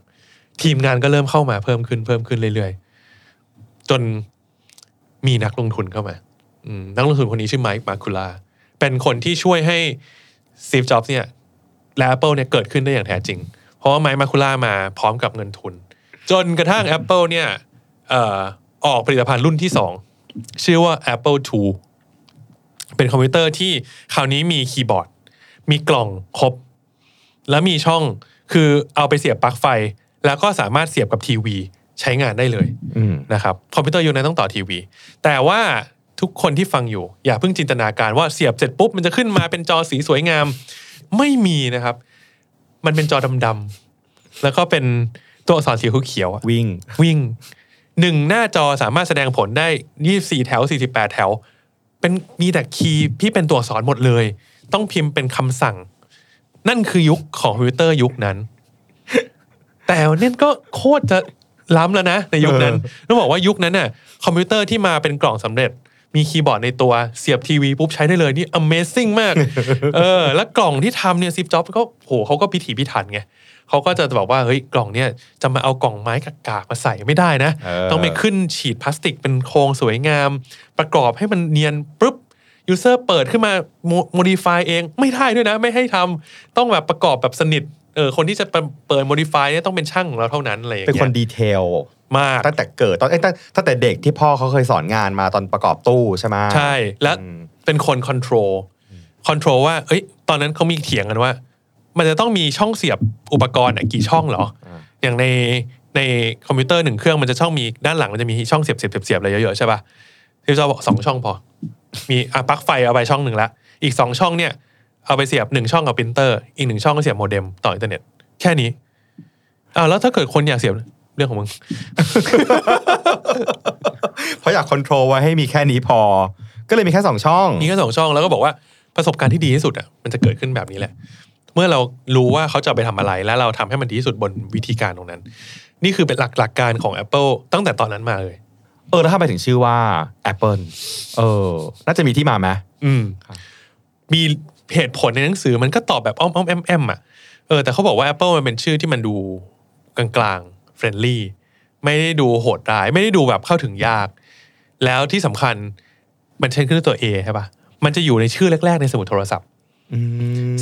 ทีมงานก็เริ่มเข้ามาเพิ่มขึ้นเพิ่มขึ้นเรื่อยๆ จนมีนักลงทุนเข้ามาอนักลงทุนคนนี้ชื่อ Mike Markkula เป็นคนที่ช่วยให้ Steve Jobs เนี่ยและ Apple เนี่ยเกิดขึ้นได้อย่างแท้จริง เพราะว่า Mike Markkula มาพร้อมกับเงินทุน จนกระทั่ง Apple เนี่ยออกผลิตภัณฑ์รุ่นที่สองชื่อว่า Apple II เป็นคอมพิวเตอร์ที่คราวนี้มีคีย์บอร์ด มีกล่องครบ แล้วมีช่องคือเอาไปเสียบปลั๊กไฟ แล้วก็สามารถเสียบกับทีวีใช้งานได้เลยอืมนะครับคอมพิวเตอร์ยุคนั้นต้องต่อทีวี แต่ว่าทุกคนที่ฟังอยู่ อย่าเพิ่งจินตนาการว่าเสียบเสร็จปุ๊บมันจะขึ้นมาเป็นจอสีสวยงาม ไม่มีนะครับ มันเป็นจอดำๆแล้วก็เป็นตัวอักษรสีเขียวๆอะวิ่งวิ่งหนึ่งหน้าจอสามารถแสดงผลได้24แถว48แถว เป็นมีแต่คีย์ที่เป็นตัวอักษรหมดเลย ต้องพิมพ์เป็นคำสั่ง นั่นคือยุคของคอมพิวเตอร์ยุคนั้น แต่เนี่ยก็โคตรจะล้ำแล้วนะในยุคนั้นต้องบอกว่ายุคนั้นน่ะ คอมพิวเตอร์ที่มาเป็นกล่องสำเร็จ มีคีย์บอร์ดในตัวเสียบทีวีปุ๊บใช้ได้เลยนี่ Amazing มาก เออ แล้วกล่องที่ทำเนี่ย Steve Jobs ก็โหเขาก็พิถีพิถันไงเขาก็จะบอกว่าเฮ้ยกล่องเนี่ยจะมาเอากล่องไม้กากๆมาใส่ไม่ได้นะ ต้องไปขึ้นฉีดพลาสติกเป็นโครงสวยงาม ประกอบให้มันเนียนปุ๊บ user เปิดขึ้นมา modify เองไม่ได้ด้วยนะ ไม่ให้ทำต้องแบบประกอบแบบสนิทเออคนที่จะเปิด modify เนี่ยต้องเป็นช่างของเราเท่านั้นอะไรอย่างเป็นเงี้คนย detail มากตั้งแต่เกิดตอนเอ้ยตั้งตั้งแต่เด็กที่พ่อเขาเคยสอนงานมาตอนประกอบตู้ใช่ไหมใช่ และอืมเป็นคน control control ว่าเอ้ยตอนนั้นเขามีเถียงกันว่า มันจะต้องมีช่องเสียบอุปกรณ์อะกี่ช่องเหรอ อย่างในในคอมพิวเตอร์หนึ่งเครื่องมันจะช่องมีด้านหลังมันจะมีช่องเสียบเสียบเสียบเสียบอะไรเยอะๆใช่ป่ะที่เราบอกสองช่องพอ มีอะปลั๊กไฟเอาไปช่องหนึ่งละอีกสองช่องเนี่ยเอาไปเสียบหนึ่งช่องกับปรินเตอร์อีกหนึ่งช่องก็เสียบโมเด็มต่ออินเทอร์เน็ตแค่นี้อ้าวแล้วถ้าเกิดคนอยากเสียบเรื่องของมึง เพราะอยาก control ไว้ให้มีแค่นี้พอ ก็เลยมีแค่สองช่อง มีแค่สองช่องแล้วก็บอกว่าประสบการณ์ที่ดีที่สุดอะมันจะเกิดขึ้นแบบนี้แหละ เมื่อเรารู้ว่าเขาจะเอาไปทำอะไร แล้วเราทำให้มันดีที่สุดบนวิธีการตรงนั้น นี่คือเป็นหลักหลักการของ Apple ตั้งแต่ตอนนั้นมาเลย เออแล้วถ้าไปถึงชื่อว่า Apple เออ น่าจะมีที่มาไหมอืมครับมีเหตุผลในหนังสือมันก็ตอบแบบอ้อมอ้อมแอมแอมอะเออแต่เขาบอกว่า Apple มันเป็นชื่อที่มันดูกลางๆ friendly ไม่ได้ดูโหดร้าย ไม่ได้ดูแบบเข้าถึงยาก แล้วที่สำคัญมันใช้ขึ้นด้วยตัว A ใช่ปะมันจะอยู่ในชื่อแรก ๆ ในสมุดโทรศัพท์อื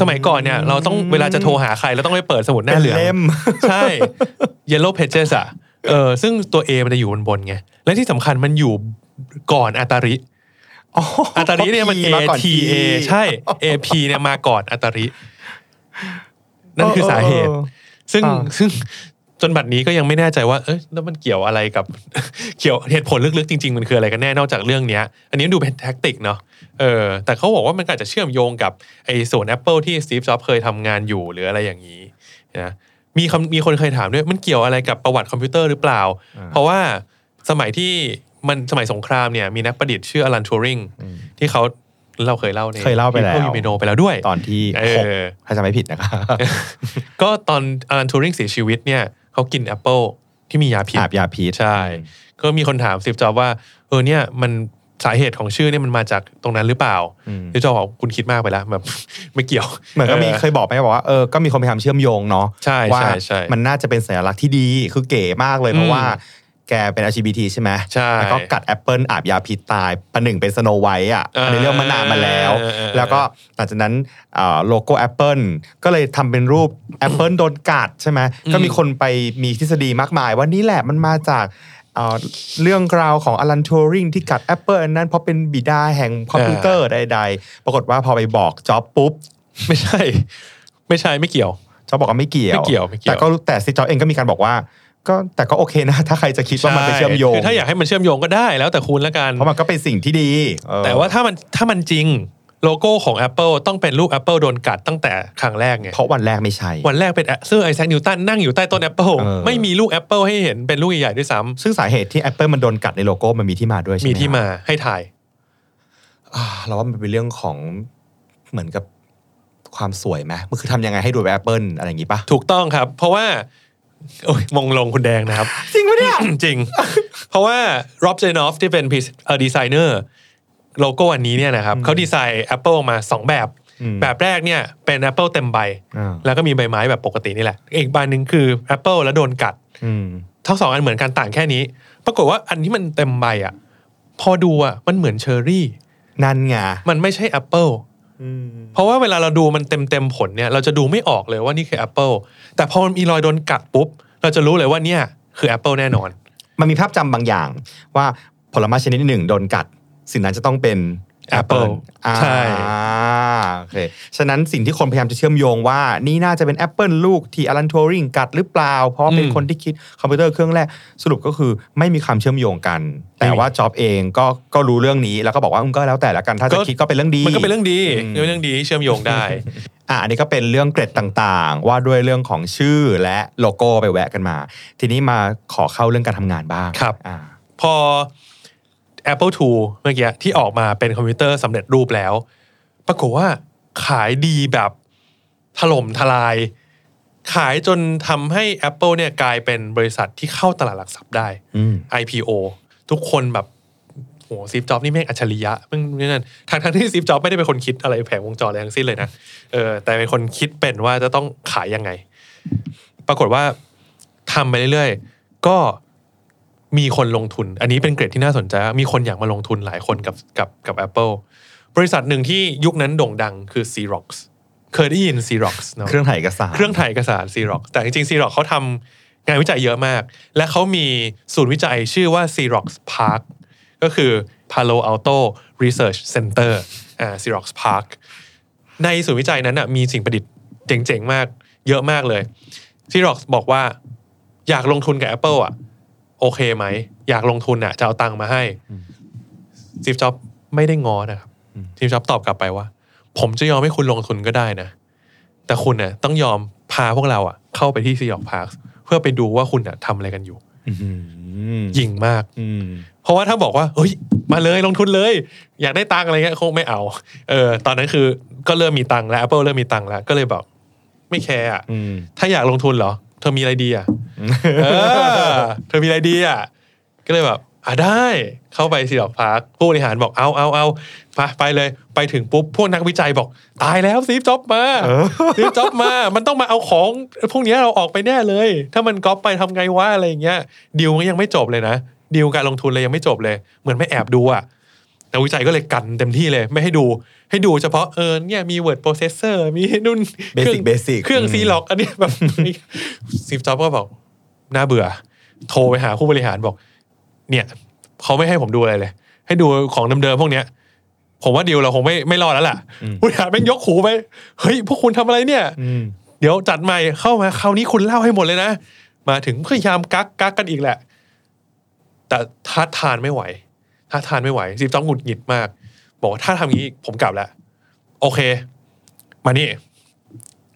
สมัยก่อนเนี่ย เราต้องเวลาจะโทรหาใครเราต้องไปเปิดสมุดหน้าเป็นเหลืองเล่มใช่ Yellow Pages อะ เออซึ่งตัว A มันจะอยู่บนบนๆไง และที่สำคัญมันอยู่ก่อนอัตาริอ๋ออัตาริเนี่ยมัน A มาก่อน T A ใช่ A P เนี่ยมาก่อนอัตาริ นั่นคือสาเหตุออซึ่งอ่าซึ่งจนบัดนี้ก็ยังไม่แน่ใจว่า เอ้ยแล้วมันเกี่ยวอะไรกับ เกี่ยวเหตุผลลึกๆจริงๆ มันคืออะไรกันแน่นอกจากเรื่องเนี้ย อันนี้ดูเป็น tactic เนาะ เออ แต่เขาบอกว่ามันก็อาจจะเชื่อมโยงกับไอ้ส่วน Apple ที่ Steve Jobs เคยทำงานอยู่หรืออะไรอย่างนี้นะ มีคำมีคนเคยถามด้วยมันเกี่ยวอะไรกับประวัติคอมพิวเตอร์หรือเปล่าอ่าเพราะว่าสมัยที่มันสมัยสงครามเนี่ยมีนักประดิษฐ์ชื่อ Alan Turing ที่เขาเราเคยเล่าในเคยเล่าไปแล้วยูเมโนไปแล้วด้วย ตอนที่เอหกอถ้าจะไม่ผิดนะครับก็ตอน Alan Turing เสียชีวิตเนี่ยเขากินแอปเปิลที่มียาพิษอาบยาพิษใช่ ก็มีคนถาม Steve Jobs ว่าเออเนี่ยมัน สาเหตุของชื่อเนี่ยมันมาจากตรงนั้นหรือเปล่าอืม Steve Jobs บอกคุณคิดมากไปแล้วแบบไม่เกี่ยวเหมือนก็มีออเคยบอกไปบอกว่าเออก็มีคนพยายามเชื่อมโยงเนาะใช่ว่าใช่ใช่มันน่าจะเป็นสัญลักษณ์ที่ดีคือเก๋มากเลยอืมเพราะว่าแกเป็น LGBT ใช่ไหมใช่แล้วก็กัดแอปเปิลอาบยาพิษตายประหนึ่งเป็น Snow White อะอ่าอันนี้เรื่องมานานมาแล้วเออเออเออแล้วก็หลังจากนั้นอ่าโลโก้แอปเปิลก็เลยทำเป็นรูปแอปเปิลโดนกัดใช่ไหมก็มีคนไปมีทฤษฎีมากมายว่านี่แหละมันมาจากอ่า เรื่องราวของ Alan Turing ที่กัดแอปเปิลนั้นเพราะเป็นบิดาแห่งคอมพิวเตอร์ใด ๆ ปรากฏว่าพอไปบอกจ็อบปุ๊บ ไม่ใช่ ไม่ใช่ไม่เกี่ยวจ็อบบอกว่าไม่เกี่ยวไม่เกี่ยวไม่เกี่ยวแต่ก็แต่ Steve Jobs เองก็มีการบอกว่า ก็แต่ก็โอเคนะ ถ้าใครจะคิดว่ามันไปเชื่อมโยงคือถ้าอยากให้มันเชื่อมโยงก็ได้แล้วแต่คุณละกันเพราะมันก็เป็นสิ่งที่ดีเออแต่ว่าถ้ามันถ้ามันจริง โลโก้ของ Apple ต้องเป็นรูป Apple โดนกัดตั้งแต่ครั้งแรกไงเพราะวันแรกไม่ใช่ วันแรกเป็นซึ่งไอแซคนิวตันนั่งอยู่ใต้ต้น Apple เออไม่มีลูก Apple ให้เห็นเป็นลูกใหญ่ๆด้วยซ้ำซึ่งสาเหตุที่ Apple มันโดนกัดในโลโก้มันมีที่มาด้วยใช่ไหมมีที่มาให้ถ่ายอ่าเราว่ามันเป็นเรื่องของเหมือนกับความสวยไหมมันคือทำยังไงให้ดูแบบ Apple อะไรอย่างงี้ปะถูกต้องครับ เพราะว่าโอ้ยมงลงคุณแดงนะครับ จริงปะเนี่ย จริง เพราะว่า Rob j e n o f ที่เป็นดีไซเนอร์ โลโก้อันนี้เนี่ยนะครับเขาดีไซน์ Apple มา 2 แบบอืมแบบแรกเนี่ยเป็น Apple เต็มใบอ่าแล้วก็มีใบไม้แบบปกตินี่แหละ อีกใบหนึ่งคือ Apple แล้วโดนกัดอืมทั้งสองอันเหมือนกันต่างแค่นี้ ปรากฏว่าอันที่มันเต็มใบอะ พอดูอะมันเหมือนเชอร์รี่นั่นไงมันไม่ใช่ Apple เพราะว่าเวลาเราดูมันเต็มเต็มๆผลเนี่ย เราจะดูไม่ออกเลยว่านี่คือ Apple แต่พอมันมีรอยโดนกัดปุ๊บ เราจะรู้เลยว่าเนี่ยคือ Apple แน่นอน มันมีภาพจำบางอย่างว่าผลไม้ชนิดหนึ่งโดนกัด สิ่งนั้นจะต้องเป็น Apple อ่าใช่โอเคฉะนั้นสิ่งที่คนพยายามจะเชื่อมโยงว่า นี่น่าจะเป็น Apple ลูกที่อลันทูริงกัดหรือเปล่า เพราะว่าเป็นคนที่คิดคอมพิวเตอร์เครื่องแรก สรุปก็คือไม่มีความเชื่อมโยงกัน แต่ว่าจ็อบเองก็ก็รู้เรื่องนี้แล้วก็บอกว่าอืมก็แล้วแต่ละกันถ้าจะคิดก็เป็นเรื่องดี มันก็เป็นเรื่องดีอืมเป็นเรื่องดีที่เชื่อมโยงได้อะอันนี้ก็เป็นเรื่องเกร็ดต่างๆ ว่าด้วยเรื่องของชื่อและโลโก้ไปแวะกันมา ทีนี้มาขอเข้าเรื่องการทำงานบ้างครับอ่าพอ Apple II เมื่อกี้ที่ออกมาเป็นคอมพิวเตอร์สำเร็จรูปแล้ว ปรากฏว่าขายดีแบบถล่มทลาย ขายจนทำให้ Apple เนี่ยกลายเป็นบริษัทที่เข้าตลาดหลักทรัพย์ได้อืม IPO ทุกคนแบบโหซีฟจ็อบนี่แม่งอัจฉริยะมึงนี่นั่นทางทางที่ซีฟจ็อบไม่ได้เป็นคนคิดอะไรแผงวงจรอะไรทั้งสิ้นเลยนะเออแต่เป็นคนคิดเป็นว่าจะต้องขายยังไง ปรากฏว่าทำไปเรื่อยๆ ก็ มีคนลงทุน อันนี้เป็นเกรดที่น่าสนใจ มีคนอยากมาลงทุนหลายคนกับกับกับ Apple บริษัทหนึ่งที่ยุคนั้นโด่งดังคือ Xerox เคยได้ยิน Xerox เนาะเครื่องถ่ายเอกสาร เครื่องถ่ายเอกสาร Xerox แต่จริงๆ Xerox เขาทำงานวิจัยเยอะมาก และเขามีศูนย์วิจัยชื่อว่า Xerox Park ก็คือ Palo Alto Research Center อ่า Xerox Park ในศูนย์วิจัยนั้นนะมีสิ่งประดิษฐ์เจ๋งๆ มาก เยอะมากเลย Xerox บอกว่าอยากลงทุนกับ Apple อะ โอเคไหม อยากลงทุนอะจะเอาตังค์มาให้ซีฟจ็อบไม่ได้งอนะครับซีฟจ็อบตอบกลับไปว่า ผมจะยอมให้คุณลงทุนก็ได้นะ แต่คุณเนี่ยต้องยอมพาพวกเราอะ เข้าไปที่ซีออกพาร์คเพื่อไปดูว่าคุณอะทำอะไรกันอยู่อืมยิงมากอืมเพราะว่าถ้าบอกว่าเฮ้ย มาเลยลงทุนเลย อยากได้ตังค์อะไรเงี้ยคงไม่เอา เออ ตอนนั้นคือก็เริ่มมีตังค์แล้ว Apple เริ่มมีตังค์แล้ว ก็เลยบอก ไม่แคร์อะอืมถ้าอยากลงทุนเหรอ เธอมีอะไรดีอะ เออเธอมีอะไรดีอะก็เลยแบบอะได้เข้าไป Xerox PARC ผู้บริหารบอกเอาเอาเอาไปไปเลย ไปถึงปุ๊บพวกนักวิจัยบอก ตายแล้ว Steve Jobs มาเออSteve Jobs มา มันต้องมาเอาของ พวกเนี้ยเราออกไปแน่เลย ถ้ามันก๊อปไปทำไงวะอะไรอย่างเงี้ยดีลก็ยังไม่จบเลยนะดีลการลงทุนเลยยังไม่จบเลย เหมือนไม่แอบดูอะนักวิจัยก็เลยกันเต็มที่เลยไม่ให้ดู ให้ดูเฉพาะเออเนี่ยมี word processor มีนู่น basic basic เครื่องซีล็อกอันนี้แบบ Steve Jobs ก็บอก น่าเบื่อ โทรไปหาผู้บริหารบอก เนี่ยเขาไม่ให้ผมดูอะไรเลย ให้ดูของเดิมๆพวกเนี้ย ผมว่าดีลเราคงไม่ไม่รอดแล้วล่ะผู้บริหารแม่งยกหูไปเฮ้ยพวกคุณทำอะไรเนี่ยอืมเดี๋ยวจัดใหม่เข้ามาคราวนี้คุณเล่าให้หมดเลยนะมาถึงพยายามกักกักกันอีกแหละ แต่ท้าทานไม่ไหวท้าทานไม่ไหวซีฟจ็อบหงุดหงิดมาก บอกว่าถ้าทำอย่างนี้ผมกลับแล้วโอเค มานี่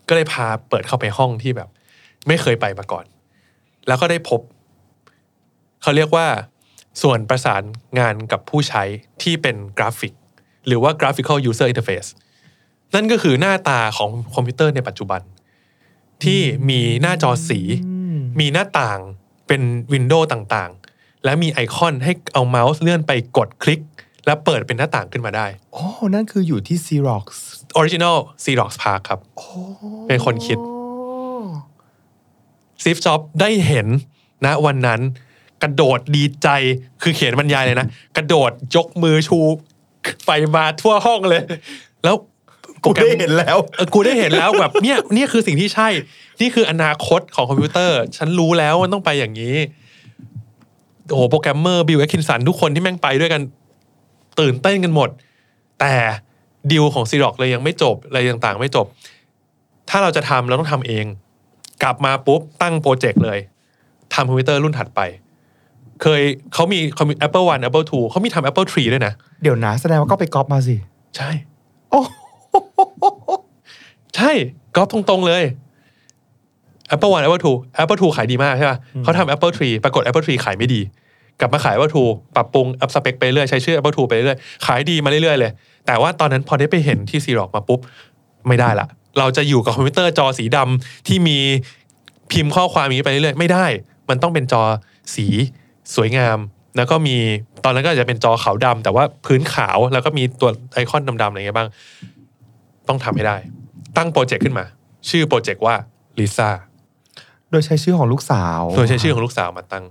ก็เลยพาเปิดเข้าไปห้องที่แบบ ไม่เคยไปมาก่อน แล้วก็ได้พบ เขาเรียกว่า ส่วนประสานงานกับผู้ใช้ที่เป็นกราฟิก หรือว่า graphical user interface นั่นก็คือหน้าตาของคอมพิวเตอร์ในปัจจุบัน ที่มีหน้าจอสี มีหน้าต่างเป็น window ต่างๆ และมีไอคอนให้เอาเมาส์เลื่อนไปกดคลิก แล้วเปิดเป็นหน้าต่างขึ้นมาได้อ๋อนั่นคืออยู่ที่ Xerox Original Xerox PARC ครับ เป็นคนคิด Steve Jobs ได้เห็นนะวันนั้น กระโดดดีใจคือเขียนบรรยายเลยนะ กระโดดยกมือชูไปมาทั่วห้องเลย แล้วกูได้เห็นแล้วเออกูได้เห็นแล้วแบบเนี่ยเนี่ยคือสิ่งที่ใช่ นี่คืออนาคตของคอมพิวเตอร์ ฉันรู้แล้วมันต้องไปอย่างนี้โอ้โหโปรแกรมเมอร์ Bill Atkinson ทุกคนที่แม่งไปด้วยกัน ตื่นเต้นกันหมด แต่ดีลของซีร็อกเลยยังไม่จบอะไรต่างๆ ไม่จบ ถ้าเราจะทำเราต้องทำเอง กลับมาปุ๊บตั้งโปรเจกต์เลยทำคอมพิวเตอร์รุ่นถัดไป เคยเขามีคอมพิว Apple 1 Apple 2เขามีทำ Apple 3 ด้วยนะ เดี๋ยวนะแสดงว่าก็ไปก๊อปมาสิ ใช่ โอ้ใช่ก๊อปตรงๆเลย Apple 1 Apple 2 Apple 2 ขายดีมากใช่ป่ะเขาทำ Apple 3 ปรากฏ Apple 3 ขายไม่ดี กลับมาขาย Apple 2 ปรับปรุงอัพสเปคไปเรื่อยใช้ชื่อ Apple 2 ไปเรื่อยขายดีมาเรื่อยๆเลย แต่ว่าตอนนั้นพอได้ไปเห็นที่ซีร็อกมาปุ๊บ ไม่ได้ละ เราจะอยู่กับคอมพิวเตอร์จอสีดำที่มีพิมพ์ข้อความอย่างนี้ไปเรื่อยๆไม่ได้ มันต้องเป็นจอสีสวยงาม แล้วก็มีตอนนั้นก็อาจจะเป็นจอขาวดำแต่ว่าพื้นขาวแล้วก็มีตัวไอคอนดำๆอะไรเงี้ยบ้าง ต้องทำให้ได้ ตั้งโปรเจกต์ขึ้นมา ชื่อโปรเจกต์ว่าลิซ่าโดยใช้ชื่อของลูกสาว โดยใช้ชื่อของลูกสาวมาตั้ง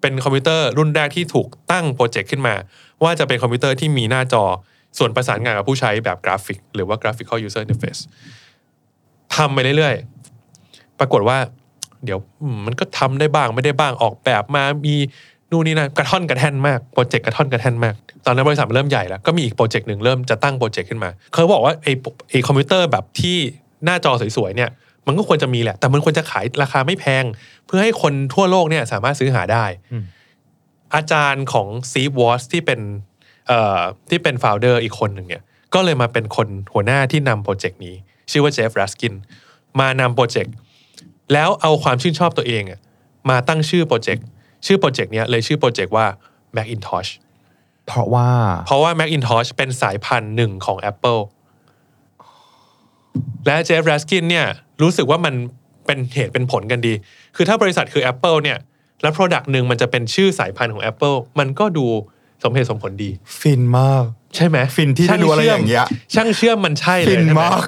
เป็นคอมพิวเตอร์รุ่นแรกที่ถูกตั้งโปรเจกต์ขึ้นมา ว่าจะเป็นคอมพิวเตอร์ที่มีหน้าจอส่วนประสานงานกับผู้ใช้แบบกราฟิก หรือว่า graphical user interface ทำไปเรื่อยๆ ปรากฏว่า เดี๋ยวอืมมันก็ทำได้บ้างไม่ได้บ้างออกแบบมามีนู่นนี่นะกระท่อนกระแท่นมากโปรเจกต์กระท่อนกระแท่นมาก ตอนนั้นบริษัทมันเริ่มใหญ่แล้ว ก็มีอีกโปรเจกต์หนึ่งเริ่มจะตั้งโปรเจกต์ขึ้นมาเขาบอกว่าไอ้ไอ้คอมพิวเตอร์แบบที่หน้าจอสวยๆเนี่ยมันก็ควรจะมีแหละ แต่มันควรจะขายราคาไม่แพง เพื่อให้คนทั่วโลกเนี่ยสามารถซื้อหาได้ อาจารย์ของ Steve Jobs ที่เป็นเอ่อที่เป็น founder อีกคนหนึ่งเนี่ยก็เลยมาเป็นคนหัวหน้าที่นำโปรเจกต์นี้ ชื่อว่า Jef Raskin มานำโปรเจกต์แล้วเอาความชื่นชอบตัวเองอะมาตั้งชื่อโปรเจกต์ชื่อโปรเจกต์เนี้ยเลยชื่อโปรเจกต์ว่า Macintosh เพราะว่า เพราะว่า Macintosh เป็นสายพันธุ์หนึ่งของ Apple และ Jef Raskin เนี่ยรู้สึกว่ามันเป็นเหตุเป็นผลกันดี คือถ้าบริษัทคือ Apple เนี่ยแล้ว Product หนึ่งมันจะเป็นชื่อสายพันธุ์ของ Apple มันก็ดูสมเหตุสมผลดี ฟินมาก ใช่ไหมฟินที่ได้รู้อะไรอย่างเงี้ยช่างเชื่อมมันใช่เลยฟินใช่ไหมาก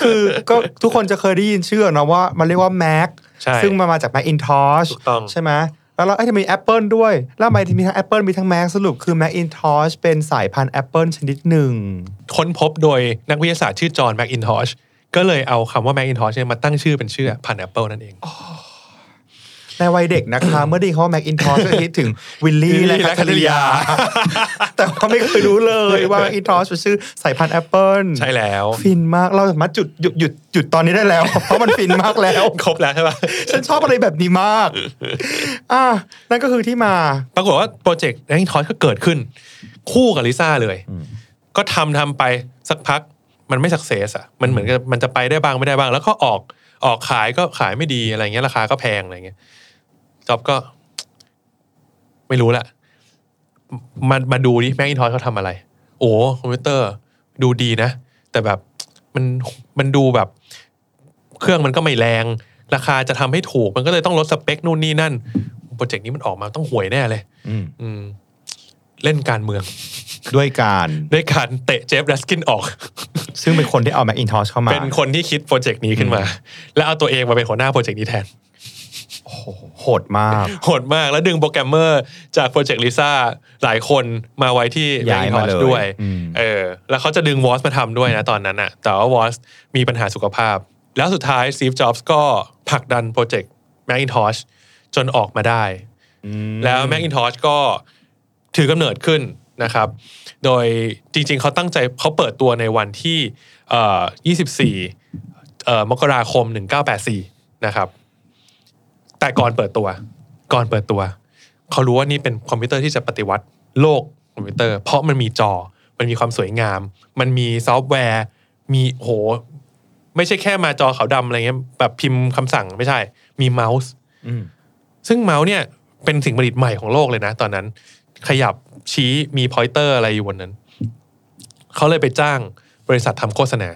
คือก็ทุกคนจะเคยได้ยินชื่อนะว่า มันเรียกว่า Mac ใช่ซึ่งมันมาจาก Macintosh ถูกต้องใช่ไหมแล้วเราเอ้ยจะมี Apple ด้วย แล้วทำไมถึงมีทั้ง Apple มีทั้ง Mac สรุปคือ Macintosh เป็นสายพันธุ์ Apple ชนิดหนึ่ง ค้นพบโดยนักวิทยาศาสตร์ชื่อจอห์น แมคอินทอชก็เลยเอาคำว่าแมคอินทอชเนี่ยมาตั้งชื่อเป็นชื่อพันธุ์แอปเปิลนั่นเอง ในวัยเด็กนะคะ เมื่อได้ยินคำว่า Macintosh ก็คิดถึงวิลลี่วิลลี่และและคัตเธอรียาแต่ว่าไม่เคยรู้เลยว่า Macintosh เป็นชื่อสายพันธุ์ Apple ใช่แล้ว ฟินมากเราสามารถจุดหยุดหยุดหยุดตอนนี้ได้แล้ว เพราะมันฟินมากแล้ว ครบแล้วใช่ปะฉันชอบอะไรแบบนี้มาก อะนั่นก็คือที่มา ปรากฏว่าโปรเจกต์แมคอินทอชก็เกิดขึ้น คู่กับลิซ่าเลย ก็ทำทำไปสักพักมันไม่สักเซสอะ มันเหมือนกับมันจะไปได้บ้างไม่ได้บ้าง แล้วก็ออกออกขายก็ขายไม่ดีอะไรเงี้ยราคาก็แพงอะไรเงี้ย จ็อบก็ ไม่รู้ละมามาดูดิแมคอินทอชเขาทำอะไร โอ้คอมพิวเตอร์ดูดีนะ แต่แบบมันมันดูแบบ เครื่องมันก็ไม่แรง ราคาจะทำให้ถูก มันก็เลยต้องลดสเปคนู่นนี่นั่น โปรเจกต์นี้มันออกมาต้องห่วยแน่เลย อืมอืมเล่นการเมือง ด้วยการด้วยการเตะเจฟแรสกินออก ซึ่งเป็นคนที่เอา Macintosh เข้ามา เป็นคนที่คิดโปรเจกต์นี้ขึ้นมา แล้วเอาตัวเองมาเป็นหัวหน้าโปรเจกต์นี้แทน โหดมาก โหดมากแล้วดึงโปรแกรมเมอร์จากโปรเจกต์ลิซ่าหลายคนมาไว้ที่ย้ายมาเลย Macintosh ด้วยอืมเออแล้วเขาจะดึงวอสมาทำด้วยนะตอนนั้นอะแต่ว่าวอสมีปัญหาสุขภาพ แล้วสุดท้ายสตีฟจ็อบส์ก็ผลักดันโปรเจกต์ Macintosh จนออกมาได้ แล้ว Macintosh ก็ถือกำเนิดขึ้นนะครับ โดยจริงๆ เขาตั้งใจเขาเปิดตัวในวันที่เอ่อ24เอ่อมกราคม 1984 นะครับ แต่ก่อนเปิดตัว ก่อนเปิดตัว เขารู้ว่านี่เป็นคอมพิวเตอร์ที่จะปฏิวัติโลกคอมพิวเตอร์ เพราะมันมีจอ มันมีความสวยงาม มันมีซอฟต์แวร์ มีโห ไม่ใช่แค่มาจอขาวดำอะไรเงี้ยแบบพิมพ์คำสั่งไม่ใช่ มีเมาส์อืมซึ่งเมาส์เนี่ยเป็นสิ่งประดิษฐ์ใหม่ของโลกเลยนะ ตอนนั้น ขยับชี้มี pointer อะไรอยู่บนนั้น เขาเลยไปจ้างบริษัททำโฆษณา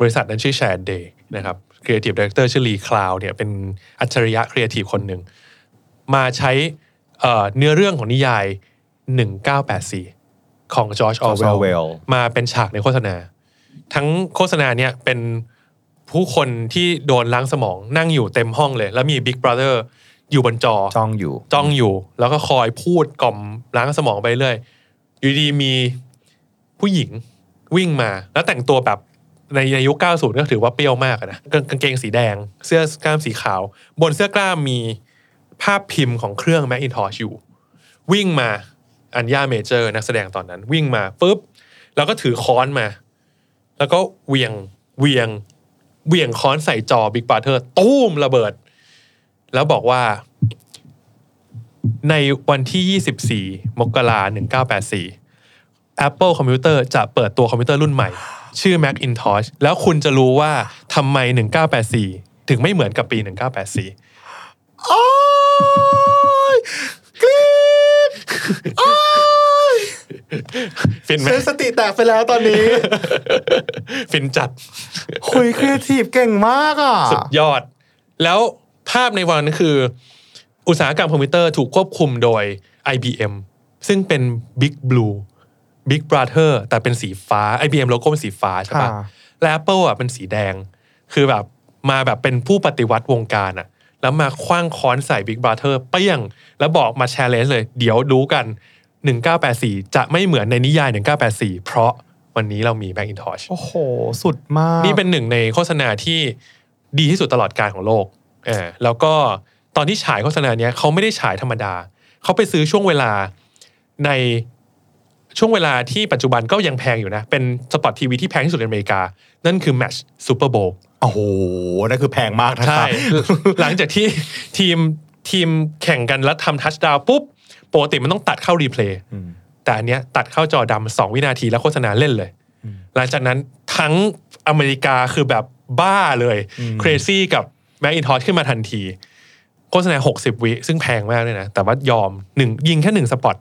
บริษัทนั้นชื่อ Chiat Day นะครับ Creative Director ชื่อลีคลาวเนี่ยเป็นอัจฉริยะครีเอทีฟคนหนึ่ง มาใช้เอ่อเนื้อเรื่องของนิยาย 1984 ของจอร์จออ George เวล Orwell มาเป็นฉากในโฆษณา ทั้งโฆษณาเนี่ยเป็นผู้คนที่โดนล้างสมองนั่งอยู่เต็มห้องเลย แล้วมี Big Brother อยู่บนจอจ้องอยู่จ้องอยู่ แล้วก็คอยพูดกล่อมล้างสมองไปเรื่อยอยู่ดีมีผู้หญิงวิ่งมาแล้วแต่งตัวแบบ ในในยุค 90 ก็ถือว่าเปรี้ยวมากนะกางเกงสีแดง เสื้อกล้ามสีขาว บนเสื้อกล้ามมีภาพพิมพ์ของเครื่อง Macintosh อยู่ วิ่งมาอัญญาเมเจอร์นักแสดงตอนนั้น วิ่งมาปุ๊บ แล้วก็ถือค้อนมา แล้วก็เหวี่ยงเหวี่ยงเหวี่ยงค้อนใส่จอ Big Brother ตู้มระเบิด แล้วบอกว่า ในวันที่ 24 มกราคม1984 Apple คอมพิวเตอร์จะเปิดตัวคอมพิวเตอร์รุ่นใหม่ ชื่อ Macintosh แล้วคุณจะรู้ว่าทำไม 1984 ถึงไม่เหมือนกับปี 1984โอ้ยกรี๊ดโอ้ยฟินไหมเซนสติแตกไปแล้วตอนนี้ ฟินจัด คุยครีเอทีฟเก่งมากอะ สุดยอด แล้วภาพในวันนั้นคือ อุตสาหกรรมคอมพิวเตอร์ถูกควบคุมโดย IBM ซึ่งเป็น Big Blue Big Brother แต่เป็นสีฟ้า IBM โลโก้เป็นสีฟ้าใช่ปะค่ะและ Apple อะเป็นสีแดง คือแบบมาแบบเป็นผู้ปฏิวัติวงการอะ แล้วมาคว้างค้อนใส่ Big Brother เปี้ยง แล้วบอกมาแชร์เลนเลย เดี๋ยวดูกัน 1984 จะไม่เหมือนในนิยาย 1984 เพราะวันนี้เรามี Macintosh โอ้โห สุดมาก นี่เป็นหนึ่งในโฆษณาที่ดีที่สุดตลอดการของโลกเออแล้วก็ตอนที่ฉายโฆษณาเนี้ยเขาไม่ได้ฉายธรรมดา เขาไปซื้อช่วงเวลาใน ช่วงเวลาที่ปัจจุบันก็ยังแพงอยู่นะ เป็นสปอตทีวีที่แพงที่สุดในอเมริกา นั่นคือ match ซูเปอร์โบวล์โอ้โห นั่นคือแพงมากนะครับใช่หลังจากที่ทีมทีมแข่งกันแล้วทำ touchdown ปุ๊บปกติมันต้องตัดเข้า replay อืมแต่อันเนี้ยตัดเข้าจอดำสองวินาทีแล้วโฆษณาเล่นเลย หลังจากนั้นทั้งอเมริกาคือแบบบ้าเลยเครซี่กับแม c อินทอชขึ้นมาทันที โฆษณา 60 วิซึ่งแพงมากเลยนะ แต่ว่ายอมหนึ่งยิงแค่หนึ่งสปอต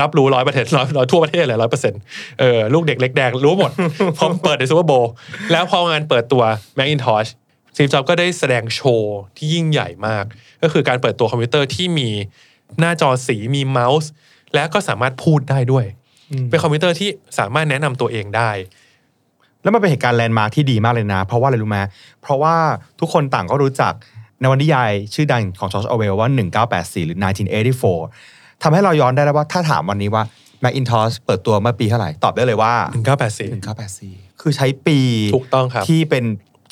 รับรู้ร้อยเปอร์เซ็นต์ร้อยร้อยทั่วประเทศเลยร้อยเปอร์เซ็นต์เออลูกเด็กเล็กแดงรู้หมด พอเปิดในซูเปอร์โบวล์แล้วพองานเปิดตัว Macintosh สตีฟจ็อบส์ก็ได้แสดงโชว์ที่ยิ่งใหญ่มาก ก็คือการเปิดตัวคอมพิวเตอร์ที่มีหน้าจอสีมีเมาส์ และก็สามารถพูดได้ด้วยอืมเป็นคอมพิวเตอร์ที่สามารถแนะนำตัวเองได้ แล้วมันเป็นเหตุการณ์ landmark ที่ดีมากเลยนะ เพราะว่าอะไรรู้ไหมเพราะว่าทุกคนต่างก็รู้จักนวนิยายชื่อดังของจอร์จออร์เวลล์ว่า 1984 หรือ 1984 ทำให้เราย้อนได้แล้วว่าถ้าถามวันนี้ว่า Macintosh เปิดตัวเมื่อปีเท่าไหร่ ตอบได้เลยว่า 1984 1984 คือใช้ปีถูกต้องครับที่เป็น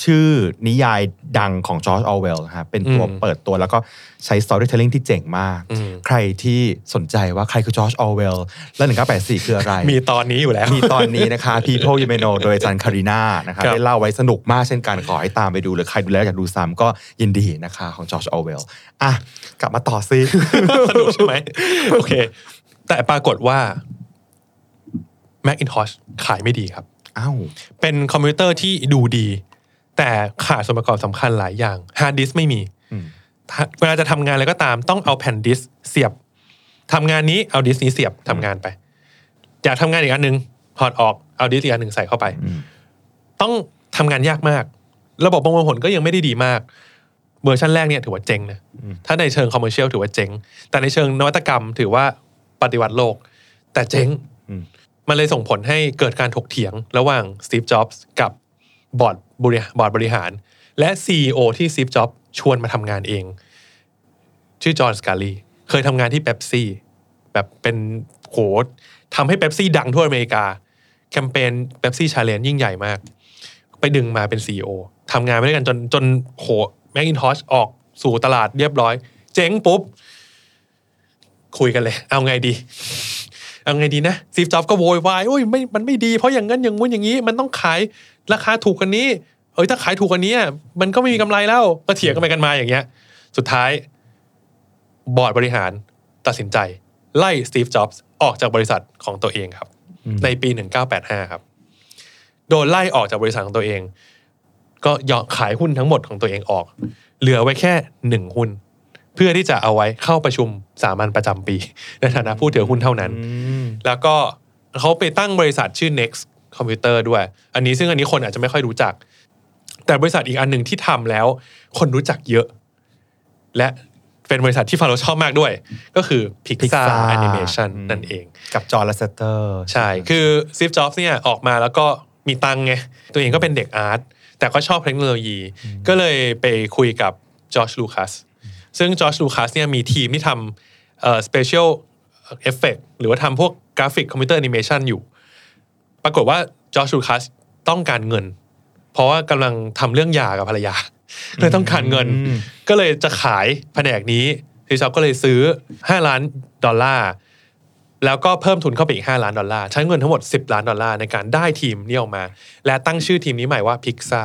ชื่อนิยายดังของจอร์จออร์เวลล์นะครับเป็นตัวอืมเปิดตัวแล้วก็ใช้ storytelling ที่เจ๋งมากอืมใครที่สนใจว่าใครคือจอร์จออร์เวลล์และ1984 คืออะไร มีตอนนี้อยู่แล้ว มีตอนนี้นะคะ People You May Know โดยอาจารย์คาริน่านะคะครับได้เล่าไว้สนุกมากเช่นกันขอให้ตามไปดูหรือใครดูแล้วอยากดูซ้ำก็ยินดีนะคะของจอร์จออร์เวลล์อะกลับมาต่อซิสนุกใช่ไหมโอเค แต่ปรากฏว่า Macintosh ขายไม่ดีครับ อ้าว เป็นคอมพิวเตอร์ที่ดูดี แต่ขาดส่วนประกอบสำคัญหลายอย่างฮาร์ดดิสก์ไม่มีอืมถ้าเวลาจะทำงานอะไรก็ตามต้องเอาแผ่นดิสก์เสียบทำงานนี้เอาดิสก์นี้เสียบทำงานไป อยากทำงานอีกอันหนึ่งถอดออกเอาดิสก์อีกอันหนึ่งใส่เข้าไปอืมต้องทำงานยากมาก ระบบประมวลผลก็ยังไม่ได้ดีมากเวอร์ชันแรกเนี่ยถือว่าเจ๊งนะถ้าในเชิง commercial ถือว่าเจ๊งแต่ในเชิงนวัตกรรมถือว่าปฏิวัติโลก แต่เจ๊งอืมมันเลยส่งผลให้เกิดการถกเถียงระหว่างสตีฟจ็อบส์กับ บอร์ดบริบอร์ดบริหาร และ CEO ที่สตีฟจ็อบส์ชวนมาทำงานเอง ชื่อจอห์นสกาลีเคยทำงานที่เ e ปซี่แบบเป็นโหทำให้เ e ปซี่ดังทั่วอเมริกา แคมเปญเ e ปซี่ชาเลนยิ่งใหญ่มาก ไปดึงมาเป็น CEO ทำงานไปด้วยกันจนจนโหแม c กินทอชออกสู่ตลาดเรียบร้อย เจ๊งปุ๊บ คุยกันเลย เอาไงดี เอาไงดีนะซีฟจ็อบก็โวยวายโอ้ยไม่มันไม่ดีเพราะอย่างนั้นอย่างงู้นอย่างนี้ มันต้องขาย ราคาถูกกันนี้ เอ้ยถ้าขายถูกกันนี้อะมันก็ไม่มีกำไรแล้วก็เถียงกันไปกันมาอย่างเงี้ย สุดท้าย บอร์ดบริหารตัดสินใจ ไล่สตีฟจ็อบส์ออกจากบริษัทของตัวเองครับ ในปี 1985 ครับ โดนไล่ออกจากบริษัทของตัวเอง ก็ยอมขายหุ้นทั้งหมดของตัวเองออก เหลือไว้แค่หนึ่งหุ้น เพื่อที่จะเอาไว้เข้าประชุมสามัญประจำปี ในฐานะผู้ถือหุ้นเท่านั้นอืมแล้วก็เขาไปตั้งบริษัทชื่อ Next Computer ด้วย อันนี้ซึ่งอันนี้คนอาจจะไม่ค่อยรู้จัก แต่บริษัทอีกอันหนึ่งที่ทำแล้ว คนรู้จักเยอะ และเป็นบริษัทที่ฟาโรห์ชอบมากด้วย ก็คือ Pixar Pixar Animation อืมนั่นเอง กับ John Lasseter ใช่ คือ Steve Jobs เนี่ยออกมาแล้วก็มีตังค์ไง ตัวเองก็เป็นเด็ก art แต่ก็ชอบเทคโนโลยี ก็เลยไปคุยกับ George Lucas ซึ่ง George Lucas เนี่ยมีทีมที่ทำเอ่อ special effect หรือว่าทำพวกกราฟิกคอมพิวเตอร์แอนิเมชันอยู่ ปรากฏว่า George Lucas ต้องการเงิน เพราะว่ากำลังทำเรื่องหย่ากับภรรยาเลยต้องการเงินอืมก็เลยจะขายแผนกนี้ Steve Jobs ก็เลยซื้อ 5 ล้านดอลลาร์แล้วก็เพิ่มทุนเข้าไปอีก 5 ล้านดอลลาร์ใช้เงินทั้งหมด 10 ล้านดอลลาร์ในการได้ทีมนี้ออกมา และตั้งชื่อทีมนี้ใหม่ว่าพิกซ่า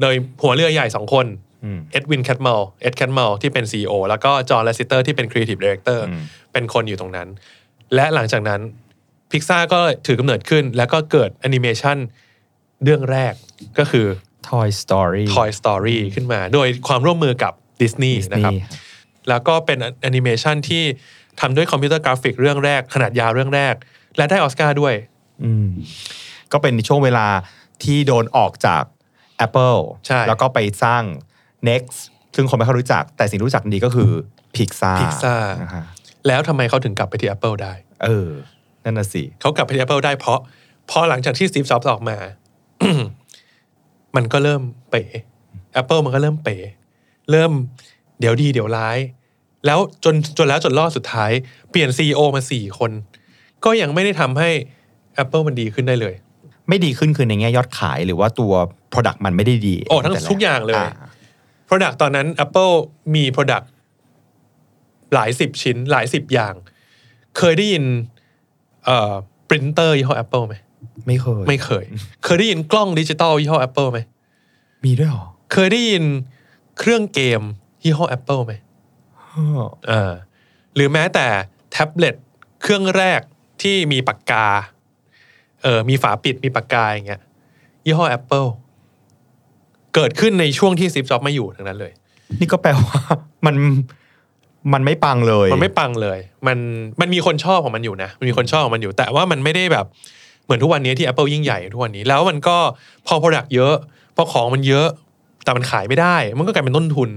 โดยหัวเรือใหญ่ 2 คนอืม Edwin Catmull Ed Catmull ที่เป็น CEO แล้วก็ John Lasseter ที่เป็น creative director อืมเป็นคนอยู่ตรงนั้น และหลังจากนั้น พิกซ่าก็ถือกำเนิดขึ้น แล้วก็เกิดแอนิเมชันเรื่องแรกก็คือ Toy Story Toy Story ขึ้นมา โดยความร่วมมือกับดิสนีย์นะครับ Disney แล้วก็เป็นแอนิเมชันที่ทำด้วยคอมพิวเตอร์กราฟิกเรื่องแรก ขนาดยาวเรื่องแรก และได้ออสการ์ด้วยอืมก็เป็นช่วงเวลาที่โดนออกจาก Apple ใช่แล้วก็ไปสร้าง Next ซึ่งคนไม่ค่อยรู้จัก แต่สิ่งที่รู้จักดีก็คือ Pixar Pixar นะฮะแล้วทำไมเขาถึงกลับไปที่ Apple ได้ เออ นั่นน่ะสิเขากลับไปที่ Apple ได้เพราะ พอหลังจากที่ Steve Jobs ออกมา มันก็เริ่มเป๋ Apple มันก็เริ่มเป๋ เริ่มเดี๋ยวดีเดี๋ยวร้าย แล้วจนจนแล้วจนรอดสุดท้าย เปลี่ยน CEO มาสี่คน ก็ยังไม่ได้ทำให้ Apple มันดีขึ้นได้เลย ไม่ดีขึ้นคือในแง่ยอดขายหรือว่าตัว Product มันไม่ได้ดีโอ้ตั้งแต่แรกทุกอย่างเลย Product ตอนนั้น Apple มี Product หลายสิบชิ้นหลายสิบอย่าง เคยได้ยิน เอ่อปรินเตอร์ยี่ห้อ Apple ไหมไม่เคย ไม่เคย เคยได้ยินกล้องดิจิตอลยี่ห้อ Apple ไหมมีด้วยเหรอ เคยได้ยินเครื่องเกมยี่ห้อ Apple ไหมอ้ออ่าหรือแม้แต่แท็บเล็ตเครื่องแรกที่มีปากกาเออมีฝาปิดมีปากกาอย่างเงี้ยยี่ห้อ Apple เกิดขึ้นในช่วงที่ซิฟจ็อบไม่อยู่ทั้งนั้นเลย นี่ก็แปลว่ามัน มันไม่ปังเลย มันไม่ปังเลย มันมันมีคนชอบของมันอยู่นะมันมีคนชอบของมันอยู่ แต่ว่ามันไม่ได้แบบเหมือนทุกวันนี้ที่ Apple ยิ่งใหญ่ทุกวันนี้ แล้วมันก็พอ Product เยอะ พอของมันเยอะ แต่มันขายไม่ได้ มันก็กลายเป็นต้นทุน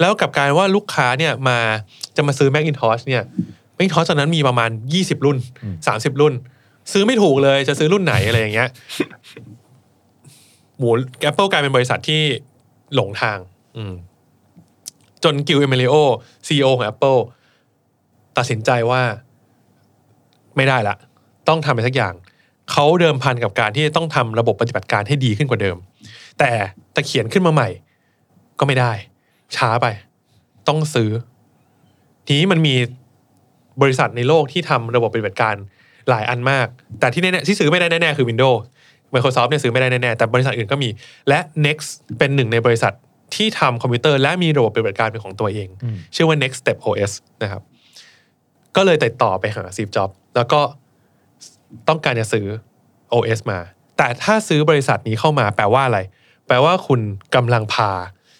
แล้วกับกายว่าลูกค้าเนี่ยมาจะมาซื้อ Macintosh เนี่ยMacintosh ตอนนั้นมีประมาณ 20 รุ่น 30 รุ่น ซื้อไม่ถูกเลยจะซื้อรุ่นไหนอะไรอย่างเงี้ยหมู Apple กลายเป็นบริษัทที่หลงทาง อืม จน Gil Amelio CEO ของ Apple ตัดสินใจว่าไม่ได้ละ ต้องทำอะไรสักอย่าง เขาเดิมพันกับการที่ต้องทำระบบปฏิบัติการให้ดีขึ้นกว่าเดิม แต่แต่เขียนขึ้นมาใหม่ ก็ไม่ได้ ช้าไป ต้องซื้อ ทีนี้มันมีบริษัทในโลกที่ทำระบบปฏิบัติการหลายอันมาก แต่ที่แน่ๆที่ซื้อไม่ได้แน่ๆคือ Windows Microsoft เนี่ยซื้อไม่ได้แน่ๆแต่บริษัทอื่นก็มี และ Next เป็นหนึ่งในบริษัท ที่ทำคอมพิวเตอร์และมีระบบปฏิบัติการเป็นของตัวเอง ชื่อว่า Next Step OS นะครับ ก็เลยติดต่อไปหา Steve Jobs แล้วก็ต้องการจะซื้อ OS มา แต่ถ้าซื้อบริษัทนี้เข้ามาแปลว่าอะไร แปลว่าคุณกำลังพา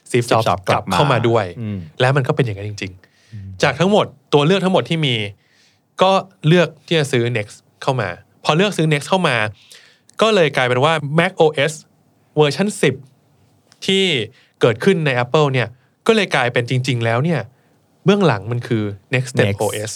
Steve Jobs Jobs กลับเข้ามาด้วยอืมและมันก็เป็นอย่างนั้นจริง ๆ จากทั้งหมดตัวเลือกทั้งหมดที่มี ก็เลือกที่จะซื้อ Next เข้ามา พอเลือกซื้อ Next เข้ามา ก็เลยกลายเป็นว่า Mac OS เวอร์ชัน10 ที่ เกิดขึ้นใน Apple เนี่ยก็เลยกลายเป็นจริง ๆ แล้วเนี่ยเบื้องหลังมันคือ Next Step Next OS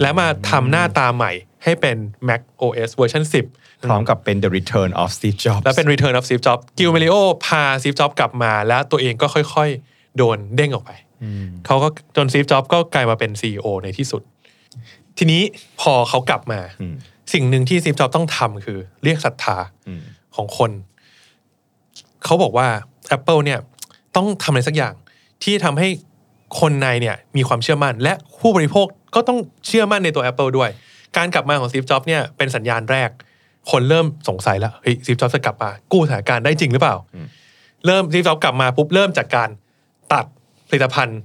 และมาทำหน้าตาใหม่ให้เป็น Mac OS เวอร์ชัน10 พร้อมกับเป็น The Return of Steve Jobs และเป็น Return of Steve Jobs Gil Amelio พา Steve Jobs กลับมา แล้วตัวเองก็ค่อยๆ โดนเด้งออกไป เขาก็จน Steve Jobs ก็กลายมาเป็น CEO ในที่สุด ทีนี้พอเขากลับมาอืมสิ่งหนึ่งที่ Steve Jobs ต้องทำคือ เรียกศรัทธาอืมของคน เขาบอกว่า Apple เนี่ย ต้องทำอะไรสักอย่าง ที่ทำให้คนในเนี่ยมีความเชื่อมั่น และผู้บริโภคก็ต้องเชื่อมั่นในตัว Apple ด้วย การกลับมาของ Steve Jobs เนี่ยเป็นสัญญาณแรก คนเริ่มสงสัยแล้วเฮ้ย Steve Jobs จะกลับมากู้สถานการณ์ได้จริงหรือเปล่า เริ่ม Steve Jobs กลับมาปุ๊บเริ่มจากการตัดผลิตภัณฑ์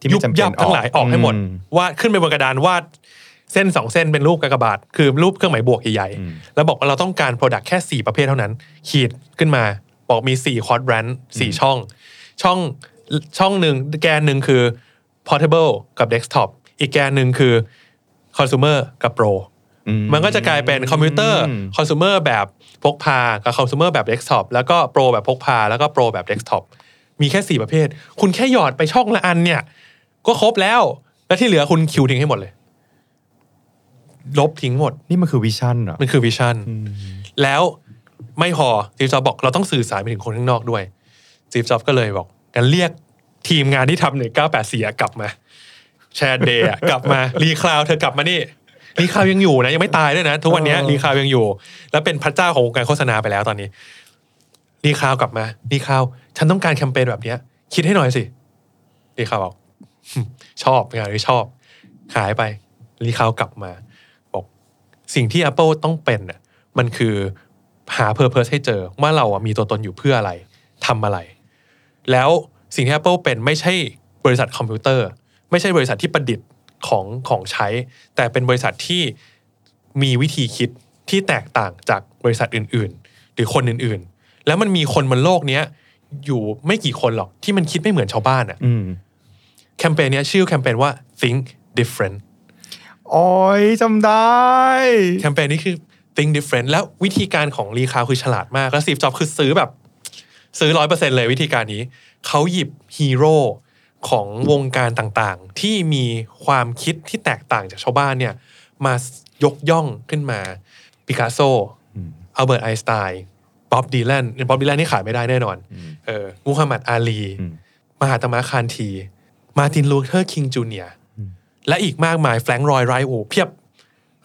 ที่ไม่ยุบจำเป็นยับทั้งหลายออกให้หมดอืมวาดขึ้นไปบนกระดานวาดเส้นสองเส้นเป็นรูปกากบาท คือรูปเครื่องหมายบวกใหญ่อืมๆแล้วบอกว่าเราต้องการ Product แค่ 4 ประเภทเท่านั้น ขีดขึ้นมาบอกมี 4 คอร์ดแบรนด์4ช่อง ช่องช่องหนึ่งแกนหนึ่งคือ portable กับ desktop อีกแกนหนึ่งคือ consumer กับ pro อืมมันก็จะกลายเป็นคอมพิวเตอร์อืมคอน sumer แบบพกพา กับคอน sumer แบบ desktop แล้วก็ pro แบบพกพา แล้วก็ pro แบบ desktop มีแค่4ประเภท คุณแค่หยอดไปช่องละอันเนี่ย ก็ครบแล้ว แล้วที่เหลือคุณ kill ทิ้งให้หมดเลย ลบทิ้งหมด นี่มันคือ vision เหรอมันคือ vision แล้วไม่พอ Steve Jobs บอกเราต้องสื่อสารไปถึงคนข้างนอกด้วย Steve Jobs ก็เลยบอกกันเรียกทีมงานที่ทำหนึ่งเก้าแปดสี่กลับมา Chiat/Day กลับมา Lee Clow เธอกลับมานี่ Lee Clow ยังอยู่นะยังไม่ตายด้วยนะ ทุกวันนี้เออ Lee Clow ยังอยู่ แล้วเป็นพระเจ้าของวงการโฆษณาไปแล้วตอนนี้ Lee Clow กลับมา Lee Clow ฉันต้องการแคมเปญแบบเนี้ย คิดให้หน่อยสิ Lee Clow บอกชอบงานนี้ชอบหายไป Lee Clow กลับมา บอก สิ่งที่ Apple ต้องเป็นน่ะมันคือหา Purpose ให้เจอว่าเราอะมีตัวตนอยู่เพื่ออะไรทำอะไร แล้วสิ่งที่ Apple เป็นไม่ใช่บริษัทคอมพิวเตอร์ ไม่ใช่บริษัทที่ประดิษฐ์ของของใช้ แต่เป็นบริษัทที่มีวิธีคิดที่แตกต่างจากบริษัทอื่น ๆ หรือคนอื่น ๆ แล้วมันมีคนบนโลกเนี้ยอยู่ไม่กี่คนหรอกที่มันคิดไม่เหมือนชาวบ้านอะอืมแคมเปญเนี้ยชื่อแคมเปญว่า think different โอ้ยจำได้ แคมเปญนี้คือ think different แล้ววิธีการของ Lee Clow คือฉลาดมาก แล้ว Steve Jobs คือซื้อแบบ ซื้อร้อยเปอร์เซ็นต์เลยวิธีการนี้ เขาหยิบฮีโร่ของวงการต่างๆ ที่มีความคิดที่แตกต่างจากชาวบ้านเนี่ย มายกย่องขึ้นมาปิกัสโซอัลเบิร์ตไอน์สไตน์บ๊อบดีแลนบ๊อบดีแลนนี่ขาดไม่ได้แน่นอนเออมูฮัมหมัดอาลีอืมมหาตมะคานธี มาร์ตินลูเทอร์คิงจูเนียร์และอีกมากมาย Frank Lloyd Wright โอ้เพียบ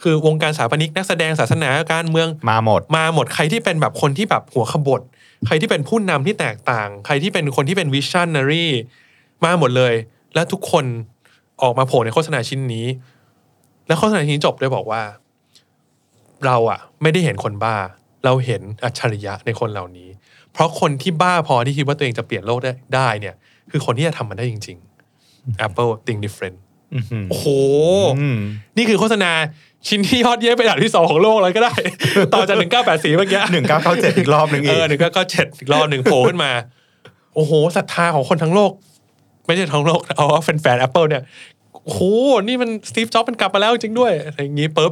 คือวงการสถาปนิกนักแสดงศาสนาการเมืองมาหมด มาหมดใครที่เป็นแบบคนที่แบบหัวขบถใครที่เป็นผู้นำที่แตกต่าง ใครที่เป็นคนที่เป็น visionary มาหมดเลย และทุกคนออกมาโผล่ในโฆษณาชิ้นนี้ และโฆษณาชิ้นนี้จบด้วยบอกว่า เราอะไม่ได้เห็นคนบ้า เราเห็นอัจฉริยะในคนเหล่านี้ เพราะคนที่บ้าพอที่คิดว่าตัวเองจะเปลี่ยนโลกได้ได้เนี่ย คือคนที่จะทำมันได้จริง ๆ Apple think different อื้อหือ โอ้โหอืมนี่คือโฆษณาชิ้นที่ยอดเยี่ยมเป็นอันดับที่สองของโลกเลยก็ได้ ต่อจากหนึ่งเก้าแปดสี่เมื่อกี้หนึ่งเก้าเก้าเจ็ดอีกรอบหนึ่งเออีกอหนึ่งเก้าเก้าเจ็ดอีกรอบหนึ่งโผล่ขึ้นมา โอ้โหศรัทธาของคนทั้งโลก ไม่ใช่ทั้งโลกเอาว่าแฟนๆ Apple เนี่ยโอ้โหนี่มันสตีฟจ็อบส์มันกลับมาแล้วจริงด้วยอะไรอย่างนี้ปุ๊บ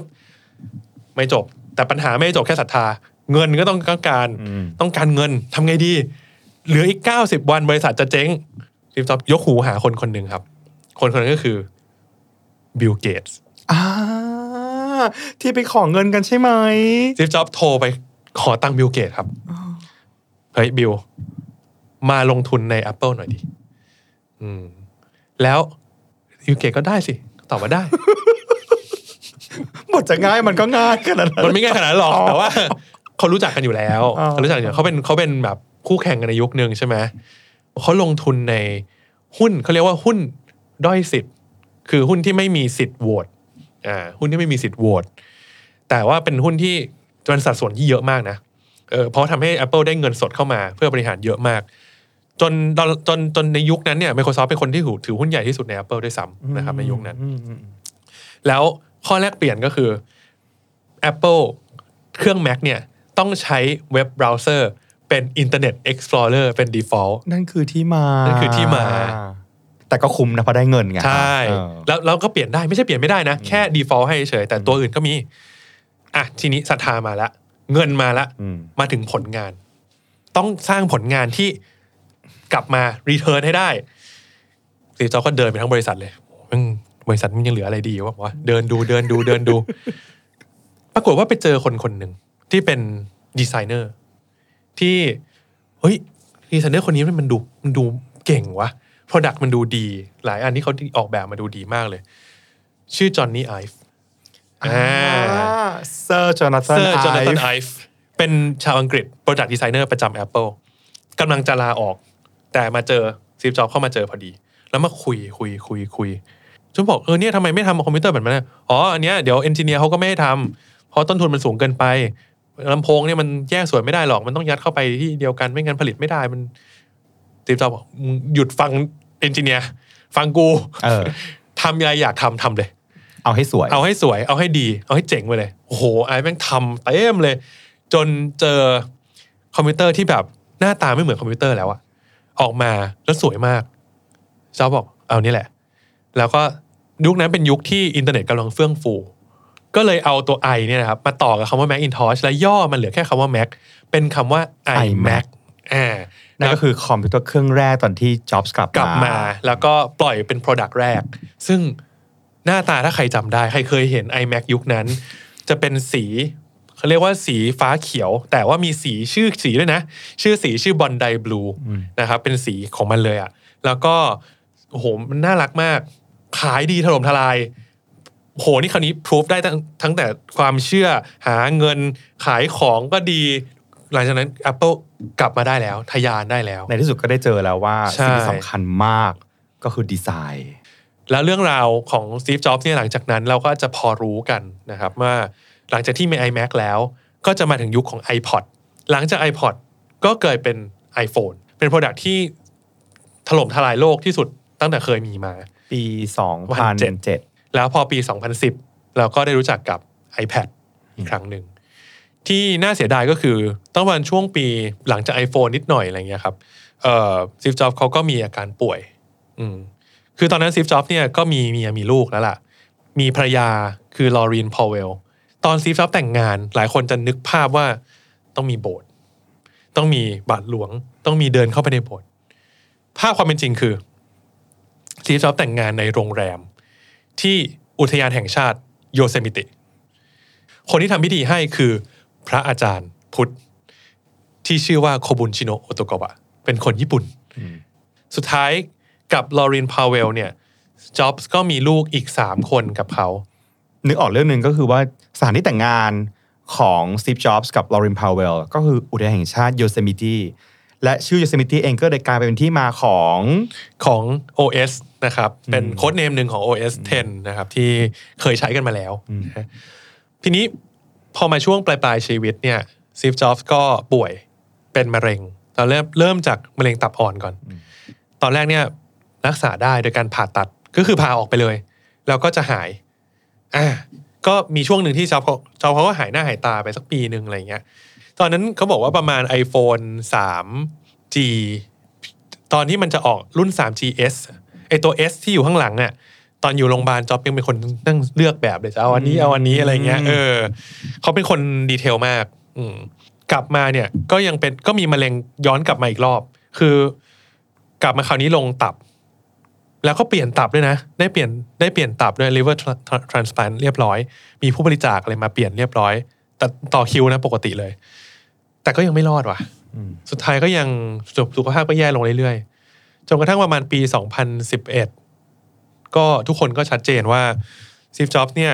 ไม่จบ แต่ปัญหาไม่ได้จบแค่ศรัทธา เงินก็ต้องต้องการอืมต้องการเงินทำไงดี เหลืออีก90วันบริษัทจะเจ๊ง Steve Jobs ยกหูหาคนคนหนึ่งครับ คนคนนั้นก็คือ Bill Gatesอ่าที่ไปขอเงินกันใช่ไหม Steve Jobs โทรไปขอตังค์ Bill Gates ครับเฮ้ยบิลมาลงทุนใน Apple หน่อยดิอืม แล้วบิลเกตก็ได้สิ ตอบว่าได้บทจะง่ายมันก็ง่ายขนาดนั้นมันไม่ง่ายขนาดนั้นหรอกอ๋อแต่ว่าเขารู้จักกันอยู่แล้วอ๋อเขารู้จักกันอยู่เขาเป็นเขาเป็นแบบคู่แข่งกันในยุคนึงใช่ไหมเขาลงทุนในหุ้นเขาเรียกว่าหุ้นด้อยสิทธิ์ คือหุ้นที่ไม่มีสิทธิ์โหวตอ่าหุ้นที่ไม่มีสิทธิ์โหวตแต่ว่าเป็นหุ้นที่เป็นสัดส่วนที่เยอะมากนะเออเพราะทำให้ Apple ได้เงินสดเข้ามาเพื่อบริหารเยอะมาก จนจนจนจนในยุคนั้นเนี่ย Microsoft เป็นคนที่ถือถือหุ้นใหญ่ที่สุดใน Apple ด้วยซ้ำนะครับในยุคนั้นอืมอืมแล้วข้อแรกเปลี่ยนก็คือ Apple เครื่อง Mac เนี่ยต้องใช้เว็บเบราว์เซอร์เป็น Internet Explorer เป็น default นั่นคือที่มา นั่นคือที่มา แต่ก็คุ้มนะเพราะได้เงินไงใช่เออแล้วเราก็เปลี่ยนได้ไม่ใช่เปลี่ยนไม่ได้นะ แค่ default ให้เฉยแต่ตัวอื่นก็มีอะทีนี้ศรัทธามาละเงินมาละอืมมาถึงผลงาน ต้องสร้างผลงานที่กลับมา return ให้ได้ซีจอก็เดินไปทั้งบริษัทเลยมึงบริษัทมันยังเหลืออะไรดีวะวะเดินดูเดินดูเดินดู ปรากฏว่าไปเจอคนคนหนึ่งที่เป็นดีไซเนอร์ที่เฮ้ยดีไซเนอร์คนนี้มันดูมันดูเก่งว่ะ Product มันดูดี หลายอันที่เขาออกแบบมาดูดีมากเลย ชื่อจอห์นนี่ไอฟ์อ่าเซอร์จอนาธานเซอร์จอนาธานไอไอฟ์เป็นชาวอังกฤษ Product Designer ประจำ Apple กำลังจะลาออก แต่มาเจอสตีฟจ็อบส์เข้ามาเจอพอดี แล้วมาคุยคุยคุยคุยจนบอกเออเนี่ยทำไมไม่ทำคอมพิวเตอร์แบบนั้นอะอ๋ออันเนี้ยเดี๋ยว engineer เขาก็ไม่ให้ทำเพราะต้นทุนมันสูงเกินไปลำโพงเนี่ยมันแยกส่วนไม่ได้หรอกมันต้องยัดเข้าไปที่เดียวกันไม่งั้นผลิตไม่ได้มันสตีฟจ็อบส์บอกมึงหยุดฟัง engineer ฟังกูเออทำอะไรอยากทำทำเลย เอาให้สวย เอาให้สวย เอาให้ดี เอาให้เจ๋งไปเลย โอ้โหไอ้แม่งทำเต็มเลย จนเจอคอมพิวเตอร์ที่แบบหน้าตาไม่เหมือนคอมพิวเตอร์แล้วอะออกมาแล้วสวยมากจ็อบส์บอกเอานี่แหละ แล้วก็ยุคนั้นเป็นยุคที่อินเทอร์เน็ตกำลังเฟื่องฟู ก็เลยเอาตัว i เนี่ยนะครับมาต่อกับคำว่า Macintosh และย่อมันเหลือแค่คำว่า Mac เป็นคำว่า iMac อ่านั่นก็คือคอมพิวเตอร์เครื่องแรกตอนที่จ็อบส์กลับกลับมา แล้วก็ปล่อยเป็น Product แรก ซึ่งหน้าตาถ้าใครจำได้ ใครเคยเห็น iMac ยุคนั้น จะเป็นสีเขาเรียกว่าสีฟ้าเขียว แต่ว่ามีสีชื่อสีด้วยนะ ชื่อสีชื่อบอนไดบลูนะครับเป็นสีของมันเลยอะ่ะ แล้วก็โอ้โหมันน่ารักมาก ขายดีถล่มทลายโหนี่คราวนี้พิสูจได้ตั้งทั้งแต่ความเชื่อหาเงินขายของก็ดี หลังจากนั้น Apple กลับมาได้แล้วทะยานได้แล้ว ในที่สุดก็ได้เจอแล้วว่า ใช่ สิ่งที่สำคัญมากก็คือดีไซน์ แล้วเรื่องราวของ Steve Jobs เนี่ยหลังจากนั้นเราก็จะพอรู้กันนะครับว่าหลังจากที่มี iMac แล้ว ก็จะมาถึงยุคของ iPod หลังจาก iPod ก็เกิดเป็น iPhone เป็น Product ที่ถล่มทลายโลกที่สุดตั้งแต่เคยมีมา ปี 2007 แล้วพอปี 2010 เราก็ได้รู้จักกับ iPad อีกครั้งหนึ่ง ที่น่าเสียดายก็คือตั้งวันช่วงปีหลังจาก iPhone นิดหน่อยอะไรเงี้ยครับเอ่อซีฟจ็อบเขาก็มีอาการป่วย อืมคือตอนนั้นซีฟจ็อบเนี่ยก็มีเมียมีลูกแล้วล่ะ มีภรรยาคือลอรีนพอเวลตอนซีฟจ็อบแต่งงาน หลายคนจะนึกภาพว่าต้องมีโบสถ์ต้องมีบาทหลวง ต้องมีเดินเข้าไปในโบสถ์ภาพความเป็นจริงคือสตีฟจ็อบส์แต่งงานในโรงแรม ที่อุทยานแห่งชาติโยเซมิติ คนที่ทำพิธีให้คือ พระอาจารย์พุทธ ที่ชื่อว่าโคบุนชิโนะโอโตกาวะ เป็นคนญี่ปุ่น สุดท้ายกับลอรีนพาวเวลเนี่ยจ็อบส์ก็มีลูกอีก3คนกับเขา นึกออกเรื่องหนึ่งก็คือว่าสถานที่แต่งงานของสตีฟจ็อบส์กับลอรินพาวเวลก็คืออุทยานแห่งชาติโยเซมิตีและชื่อโยเซมิตีเองก็เลยกลายเป็นที่มาของของ OS นะครับ เป็น codename หนึ่งของ OS 10 นะครับ ที่เคยใช้กันมาแล้วนะฮะทีนี้ พอมาช่วงปลายปลายๆชีวิตเนี่ยสตีฟจ็อบส์ก็ป่วยเป็นมะเร็งตอนเริ่มเริ่มจากมะเร็งตับอ่อนก่อน ตอนแรกเนี่ยรักษาได้โดยการผ่าตัดก็คือผ่าออกไปเลย แล้วก็จะหายอ่าก็มีช่วงหนึ่งที่จอบเขาจอบเขาก็หายหน้าหายตาไปสักปีหนึ่งอะไรเงี้ย ตอนนั้นเขาบอกว่าประมาณ iPhone 3G ตอนที่มันจะออกรุ่น 3GS ไอตัว S ที่อยู่ข้างหลังเนี่ย ตอนอยู่โรงพยาบาลจ็อบยังเป็นคนนั่งเลือกแบบเลยจะเอาอันนี้เอาอันนี้อะไรเงี้ยเออเขาเป็นคนดีเทลมาก อืมกลับมาเนี่ยก็ยังเป็นก็มีมะเร็งย้อนกลับมาอีกรอบ คือกลับมาคราวนี้ลงตับ แล้วก็เปลี่ยนตับด้วยนะ ได้เปลี่ยนได้เปลี่ยนตับด้วย liver tra- transplant เรียบร้อย มีผู้บริจาคอะไรมาเปลี่ยนเรียบร้อย แต่ต่อคิวนะปกติเลย แต่ก็ยังไม่รอดว่ะอืมสุดท้ายก็ยังสุสุขภาพก็แย่ลงเรื่อยๆจนกระทั่งประมาณปี 2011 ก็ทุกคนก็ชัดเจนว่าซีฟจ็อบส์เนี่ย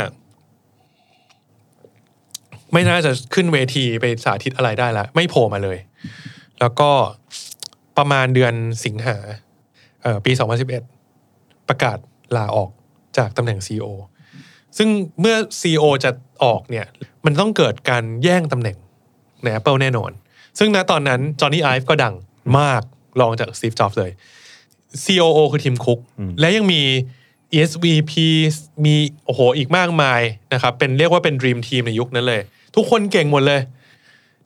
ไม่น่าจะขึ้นเวทีไปสาธิตอะไรได้ละไม่โผล่มาเลย แล้วก็ประมาณเดือนสิงหาเอ่อปี 2011 ประกาศลาออกจากตำแหน่ง CEO ซึ่งเมื่อ CEO จะออกเนี่ย มันต้องเกิดการแย่งตำแหน่งใน Apple แน่นอน ซึ่งณตอนนั้นจอห์นนี่ไอฟ์ก็ดังมากรองจาก Steve Jobs เลย COO คือทีมคุก และยังมี ESVP มีโอ้โหอีกมากมายนะครับเป็นเรียกว่าเป็น Dream Team ในยุคนั้นเลย ทุกคนเก่งหมดเลย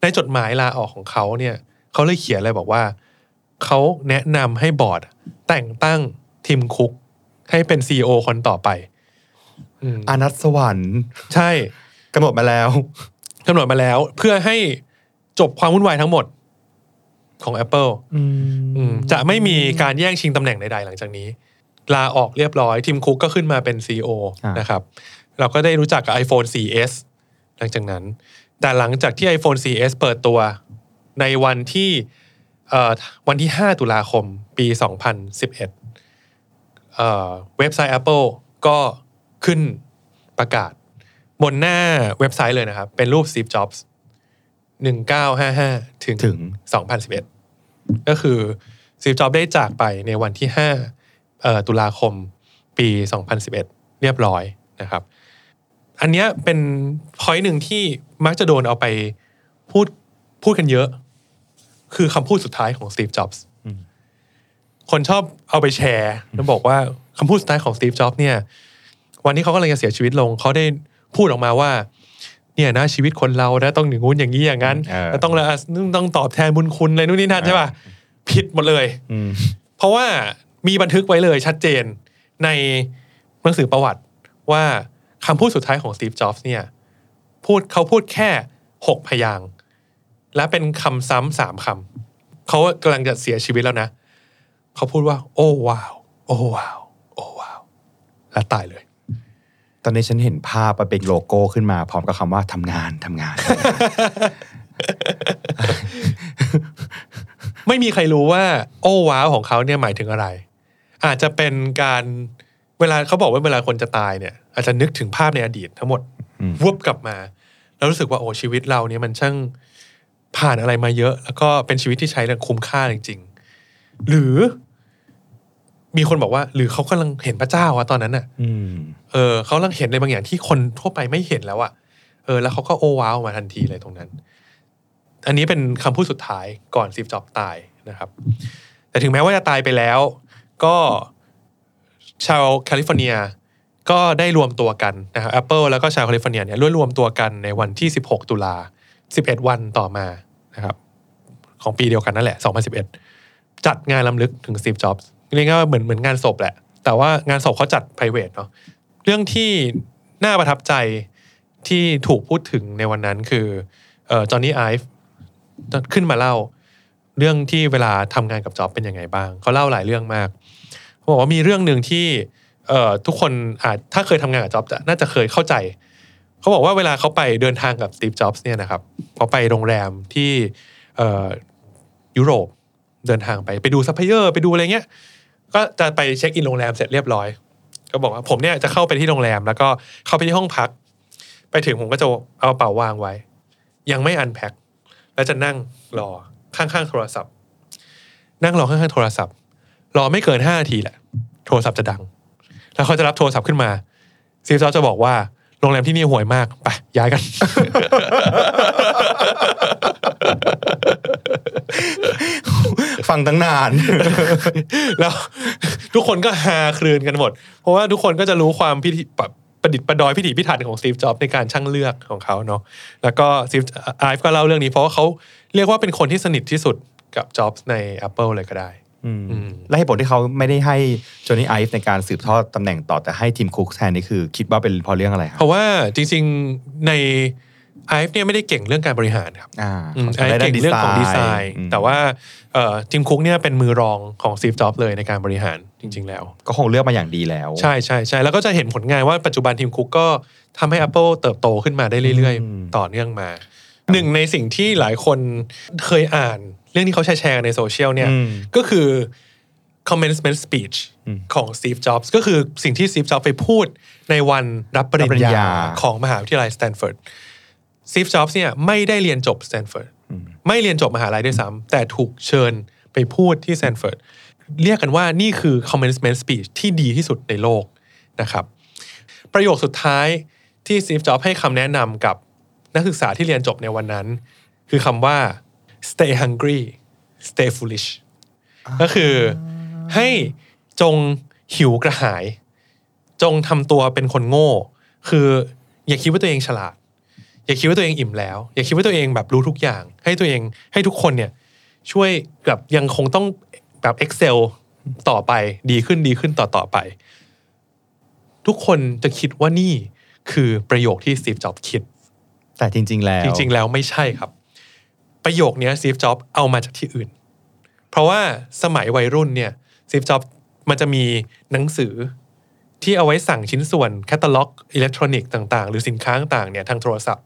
ในจดหมายลาออกของเขาเนี่ยเขาเลยเขียนเลยบอกว่า เขาแนะนำให้บอร์ดแต่งตั้งทีมคุก ให้เป็น CEO คนต่อไปอืมอานัทสวรรค์ ใช่กำหนดมาแล้วกำหนดมาแล้ว เพื่อให้จบความวุ่นวายทั้งหมดของ Apple อืมจะไม่มีการแย่งชิงตำแหน่งใดๆหลังจากนี้ ลาออกเรียบร้อยทีมคุกก็ขึ้นมาเป็น CEO อ่านนะครับ เราก็ได้รู้จักกับ iPhone 4S หลังจากนั้น แต่หลังจากที่ iPhone 4S เปิดตัวในวันที่เอ่อวันที่ 5 ตุลาคมปี 2011เอ่อเว็บไซต์ Apple ก็ขึ้นประกาศ บนหน้าเว็บไซต์เลยนะครับ เป็นรูป Steve Jobs 1955ถึงถึง 2011 ก็คือ Steve Jobs ได้จากไปในวันที่5เอ่อ ตุลาคมปี 2011 เรียบร้อยนะครับ อันเนี้ยเป็นพอยต์หนึ่งที่มักจะโดนเอาไปพูดพูดกันเยอะ คือคำพูดสุดท้ายของ Steve Jobs อืมคนชอบเอาไปแชร์แล้วบอกว่าคำพูดสุดท้ายของ Steve Jobs เนี่ย วันที่เขากำลังจะเสียชีวิตลง เขาได้พูดออกมาว่า เนี่ยนะชีวิตคนเรานะต้องอย่างงู้นอย่างนี้อย่างนั้นเออแล้วต้องละต้องตอบแทนบุญคุณอะไรนู่นนี่นั่นใช่ป่ะผิดหมดเลยอืมเพราะว่า มีบันทึกไว้เลยชัดเจนในหนังสือประวัติว่าคำพูดสุดท้ายของ Steve Jobs เนี่ยพูดเขาพูดแค่หกพยางค์และเป็นคำซ้ำสามคำเขากำลังจะเสียชีวิตแล้วนะ เขาพูดว่า โอ้ว้าว โอ้ว้าว โอ้ว้าว และตายเลย ตอนนี้ฉันเห็นภาพมันเป็นโลโก้ขึ้นมา พร้อมกับคำว่าทำงานทำงาน ไม่มีใครรู้ว่า โอ้ว้าวของเขาเนี่ยหมายถึงอะไร อาจจะเป็นการเวลาเขาบอกว่าเวลาคนจะตายเนี่ย อาจจะนึกถึงภาพในอดีตทั้งหมดอืมวบกลับมา แล้วรู้สึกว่าโอ้ชีวิตเราเนี่ยมันช่างผ่านอะไรมาเยอะ แล้วก็เป็นชีวิตที่ใช้อย่างคุ้มค่าจริงๆ หรือ มีคนบอกว่า หรือเขากำลังเห็นพระเจ้าอะตอนนั้นน่ะอืมเออเขากำลังเห็นอะไรบางอย่างที่คนทั่วไปไม่เห็นแล้วอะเออ แล้วเขาก็โอ้ว้าวมาทันทีเลยตรงนั้น อันนี้เป็นคำพูดสุดท้ายก่อนซีฟจ็อบตายนะครับ แต่ถึงแม้ว่าจะตายไปแล้ว ก็ชาวแคลิฟอร์เนียก็ได้รวมตัวกันนะครับ Apple แล้วก็ชาวแคลิฟอร์เนียเนี่ยร่วมรวมตัวกันในวันที่ 16 ตุลา 11 วันต่อมานะครับ ของปีเดียวกันนั่นแหละ 2011 จัดงานลำลึกถึง Steve Jobs เรียกว่าเหมือนเหมือนงานศพแหละ แต่ว่างานศพเขาจัด p r i v a t เนาะเรื่องที่น่าประทับใจที่ถูกพูดถึงในวันนั้นคือเอ่อจอห์นนี่ไอฟ์ขึ้นมาเล่า เรื่องที่เวลาทำงานกับจ็อบเป็นยังไงบ้าง เขาเล่าหลายเรื่องมากเขาบอกว่ามีเรื่องหนึ่งที่เอ่อทุกคนอาจถ้าเคยทำงานกับจ็อบจะน่าจะเคยเข้าใจ เขาบอกว่าเวลาเขาไปเดินทางกับสตีฟจ็อบส์เนี่ยนะครับเขาไปโรงแรมที่เอ่อยุโรปเดินทางไปไปดูซัพพลายเออร์ไปดูอะไรเงี้ยก็จะไปเช็คอินโรงแรมเสร็จเรียบร้อย ก็บอกว่าผมเนี่ยจะเข้าไปที่โรงแรม แล้วก็เข้าไปที่ห้องพัก ไปถึงผมก็จะเอาเป๋าวางไว้ ยังไม่อันแพ็คแล้วจะนั่งรอ ข้างๆโทรศัพท์ นั่งรอข้างๆโทรศัพท์ รอไม่เกินห้านาทีแหละ โทรศัพท์จะดัง แล้วเขาจะรับโทรศัพท์ขึ้นมาซีฟซอฟจะบอกว่าโรงแรมที่นี่ห่วยมากไปย้ายกัน ฟังตั้งนาน แล้วทุกคนก็ฮาครืนกันหมด เพราะว่าทุกคนก็จะรู้ความพิธีแบบประดิษฐ์ประดอยพิถีพิถันของสตีฟจ็อบในการช่างเลือกของเขาเนาะแล้วก็สตีฟไอฟ์ก็เล่าเรื่องนี้เพราะว่าเขา เรียกว่าเป็นคนที่สนิทที่สุดกับจ็อบใน Apple เลยก็ได้อืมอืมและเหตุผลที่เขาไม่ได้ให้จอห์นนี่ไอฟ์ในการสืบทอดตำแหน่งต่อแต่ให้ทิมคุกแทนนี่คือ คิดว่าเป็นเพราะเรื่องอะไรคเพรับราะว่าจริงๆในไอฟ์เนี่ยไม่ได้เก่งเรื่องการบริหารครับอ่าอืมขาไอจะฟ์เก่งเรื่องของดีไซน์อืมแต่ว่าเอ่อทีมคุกเนี่ยเป็นมือรองของซีฟจ็อบเลยในการบริหารจริง ๆ แล้ว ก็คงเลือกมาอย่างดีแล้ว ใช่ใช่ใช่แล้วก็จะเห็นผลงานว่าปัจจุบันทีมคุกก็ทำให้ Apple เติบโตขึ้นมาได้เรื่อยอืมๆต่อเนื่องมา หนึ่งในสิ่งที่หลายคนเคยอ่าน เรื่องที่เขาแชร์กันในโซเชียลเนี่ยอืมก็คือ commencement speech อืมของ Steve Jobs ก็คือสิ่งที่ Steve Jobs ไปพูดในวันรับปริรับปริญญญาญาของมหาวิทยาลัยสแตนฟอร์ด Steve Jobs เนี่ยไม่ได้เรียนจบสแตนฟอร์ดไม่เรียนจบมหาลัยด้วยซ้ำแต่ถูกเชิญไปพูดที่สแตนฟอร์ดเรียกกันว่านี่คือ commencement speech ที่ดีที่สุดในโลกนะครับ ประโยคสุดท้ายที่ Steve Jobs ให้คำแนะนำกับ นักศึกษาที่เรียนจบในวันนั้น คือคำว่า stay hungry stay foolish ก็คือให้จงหิวกระหาย จงทำตัวเป็นคนโง่ คืออย่าคิดว่าตัวเองฉลาด อย่าคิดว่าตัวเองอิ่มแล้ว อย่าคิดว่าตัวเองแบบรู้ทุกอย่าง ให้ตัวเองให้ทุกคนเนี่ยช่วยแบบยังคงต้องแบบ Excel ต่อไปดีขึ้นดีขึ้นต่อต่อไป ทุกคนจะคิดว่านี่คือประโยคที่ Steve Jobs คิด แต่จริง ๆ แล้ว จริง ๆ แล้วไม่ใช่ครับ ประโยคเนี้ยสตีฟจ็อบส์เอามาจากที่อื่น เพราะว่าสมัยวัยรุ่นเนี่ยสตีฟจ็อบส์มันจะมีหนังสือที่เอาไว้สั่งชิ้นส่วนแคตตาล็อกอิเล็กทรอนิกส์ต่าง ๆ หรือสินค้าต่างๆเนี่ยทางโทรศัพท์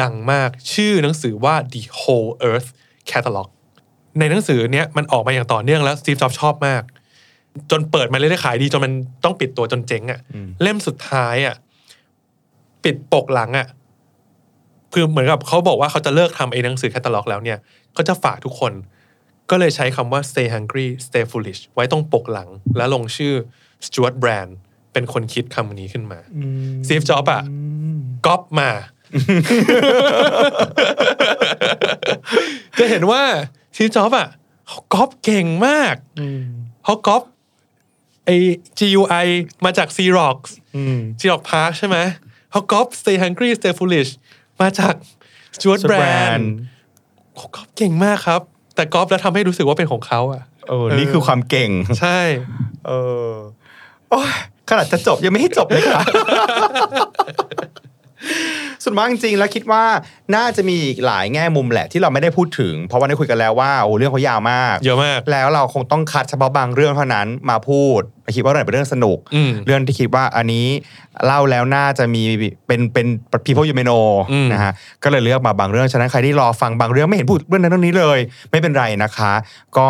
ดังมากชื่อหนังสือว่า The Whole Earth Catalog ในหนังสือเนี้ยมันออกมาอย่างต่อเนื่องแล้วสตีฟจ็อบส์ชอบมาก จนเปิดมาเรื่อยๆขายดีจนมันต้องปิดตัวจนเจ๊งอะ่ะเล่มสุดท้ายอะ่ะปิดปกหลังอะ คือเหมือนกับเขาบอกว่าเขาจะเลิกทำไอ้หนังสือแคตตาล็อกแล้วเนี่ยเขาจะฝากทุกคน ก็เลยใช้คำว่า stay hungry stay foolish ไว้ตรงปกหลัง แล้วลงชื่อ Stuart Brand เป็นคนคิดคำนี้ขึ้นมา Steve Jobs อะก๊อปมา จะเห็นว่า Steve Jobs อะเขาก๊อปเก่งมากเขาก๊อปไอ้ GUI มาจาก Xerox อืม Xerox Park ใช่ไหมเขาก๊อป Stay Hungry Stay Foolish มาจาก Stuart Stuart Brand Brand เขาก๊อปเก่งมากครับ แต่ก๊อปแล้วทำให้รู้สึกว่าเป็นของเขาอะเออนี่คือความเก่ง ใช่ เออโอ้ยขนาดจะจบยังไม่ให้จบเลยค่ะ ส่วนมากจริงๆ แล้วคิดว่าน่าจะมีอีกหลายแง่มุมแหละที่เราไม่ได้พูดถึง เพราะว่าได้คุยกันแล้วว่าโอ้เรื่องเขายาวมาก เยอะมาก แล้วเราคงต้องคัดเฉพาะบางเรื่องเท่านั้นมาพูดคิดว่าเรื่องไหนเป็นเรื่องสนุกอืมเรื่องที่คิดว่าอันนี้เล่าแล้วน่าจะมีเป็นเป็น people you may know อืมนะฮะก็เลยเลือกมาบางเรื่องฉะนั้นใครที่รอฟังบางเรื่องไม่เห็นพูดเรื่องนั้นเรื่องนี้เลย ไม่เป็นไรนะคะ ก็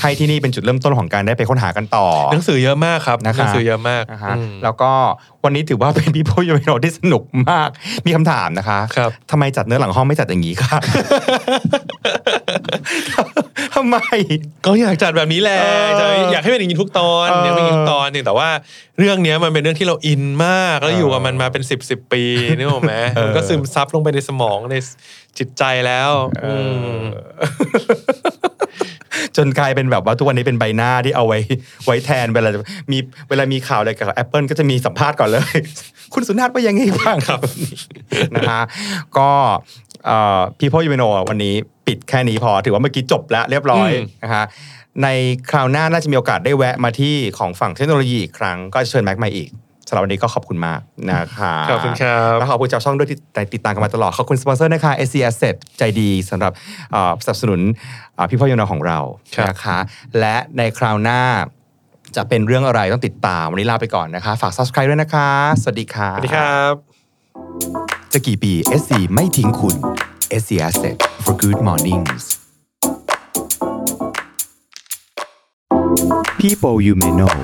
ให้ที่นี่เป็นจุดเริ่มต้นของการได้ไปค้นหากันต่อ หนังสือเยอะมากครับนะคะหนังสือเยอะมากนะคะอืมแล้วก็วันนี้ถือว่าเป็น people you may know ที่สนุกมาก มีคำถามนะคะครับทำไมจัดเนื้อหลังห้องไม่จัดอย่างนี้คะทำไม ก็อยากจัดแบบนี้แหละเออจะอยากให้เป็นอย่างนี้ทุกตอนเอออยากเป็นอย่างนี้ทุกตอนหนึ่งแต่ว่าเรื่องเนี้ยมันเป็นเรื่องที่เราอินมากแล้วอยู่กับมันมาเป็นสิบสิบปีนึกออกไหมมันก็ซึมซับลงไปในสมองในจิตใจแล้วม จนกลายเป็นแบบว่าทุกวันนี้เป็นใบหน้าที่เอาไว้ไว้แทนเวลาจะมีเวลามีข่าวอะไรกับ Apple ก็จะมีสัมภาษณ์ก่อนเลย คุณสุนัทว่ายังไงบ้างครับนะฮะก็เอ่อ People You May Know วันนี้ปิดแค่นี้พอถือว่าเมื่อกี้จบแล้วเรียบร้อยอืมนะฮะในคราวหน้าน่าจะมีโอกาสได้แวะมาที่ของฝั่งเทคโนโลยีอีกครั้งก็เชิญแม็กมาอีก สำหรับวันนี้ก็ขอบคุณมากนะคะขอบคุณครับแล้วขอบคุณเจ้าช่องด้วยที่ติดตามกันมาตลอด ขอบคุณสปอนเซอร์นะคะ SC Asset ใจดีสำหรับเอ่อสนับสนุนพี่พ่อยนของเราครับนะคะและในคราวหน้าจะเป็นเรื่องอะไรต้องติดตาม วันนี้ลาไปก่อนนะคะ ฝาก subscribe ด้วยนะคะ สวัสดีค่ะสวัสดีครับ จะกี่ปี SC ไม่ทิ้งคุณ SC Asset for good mornings People you may know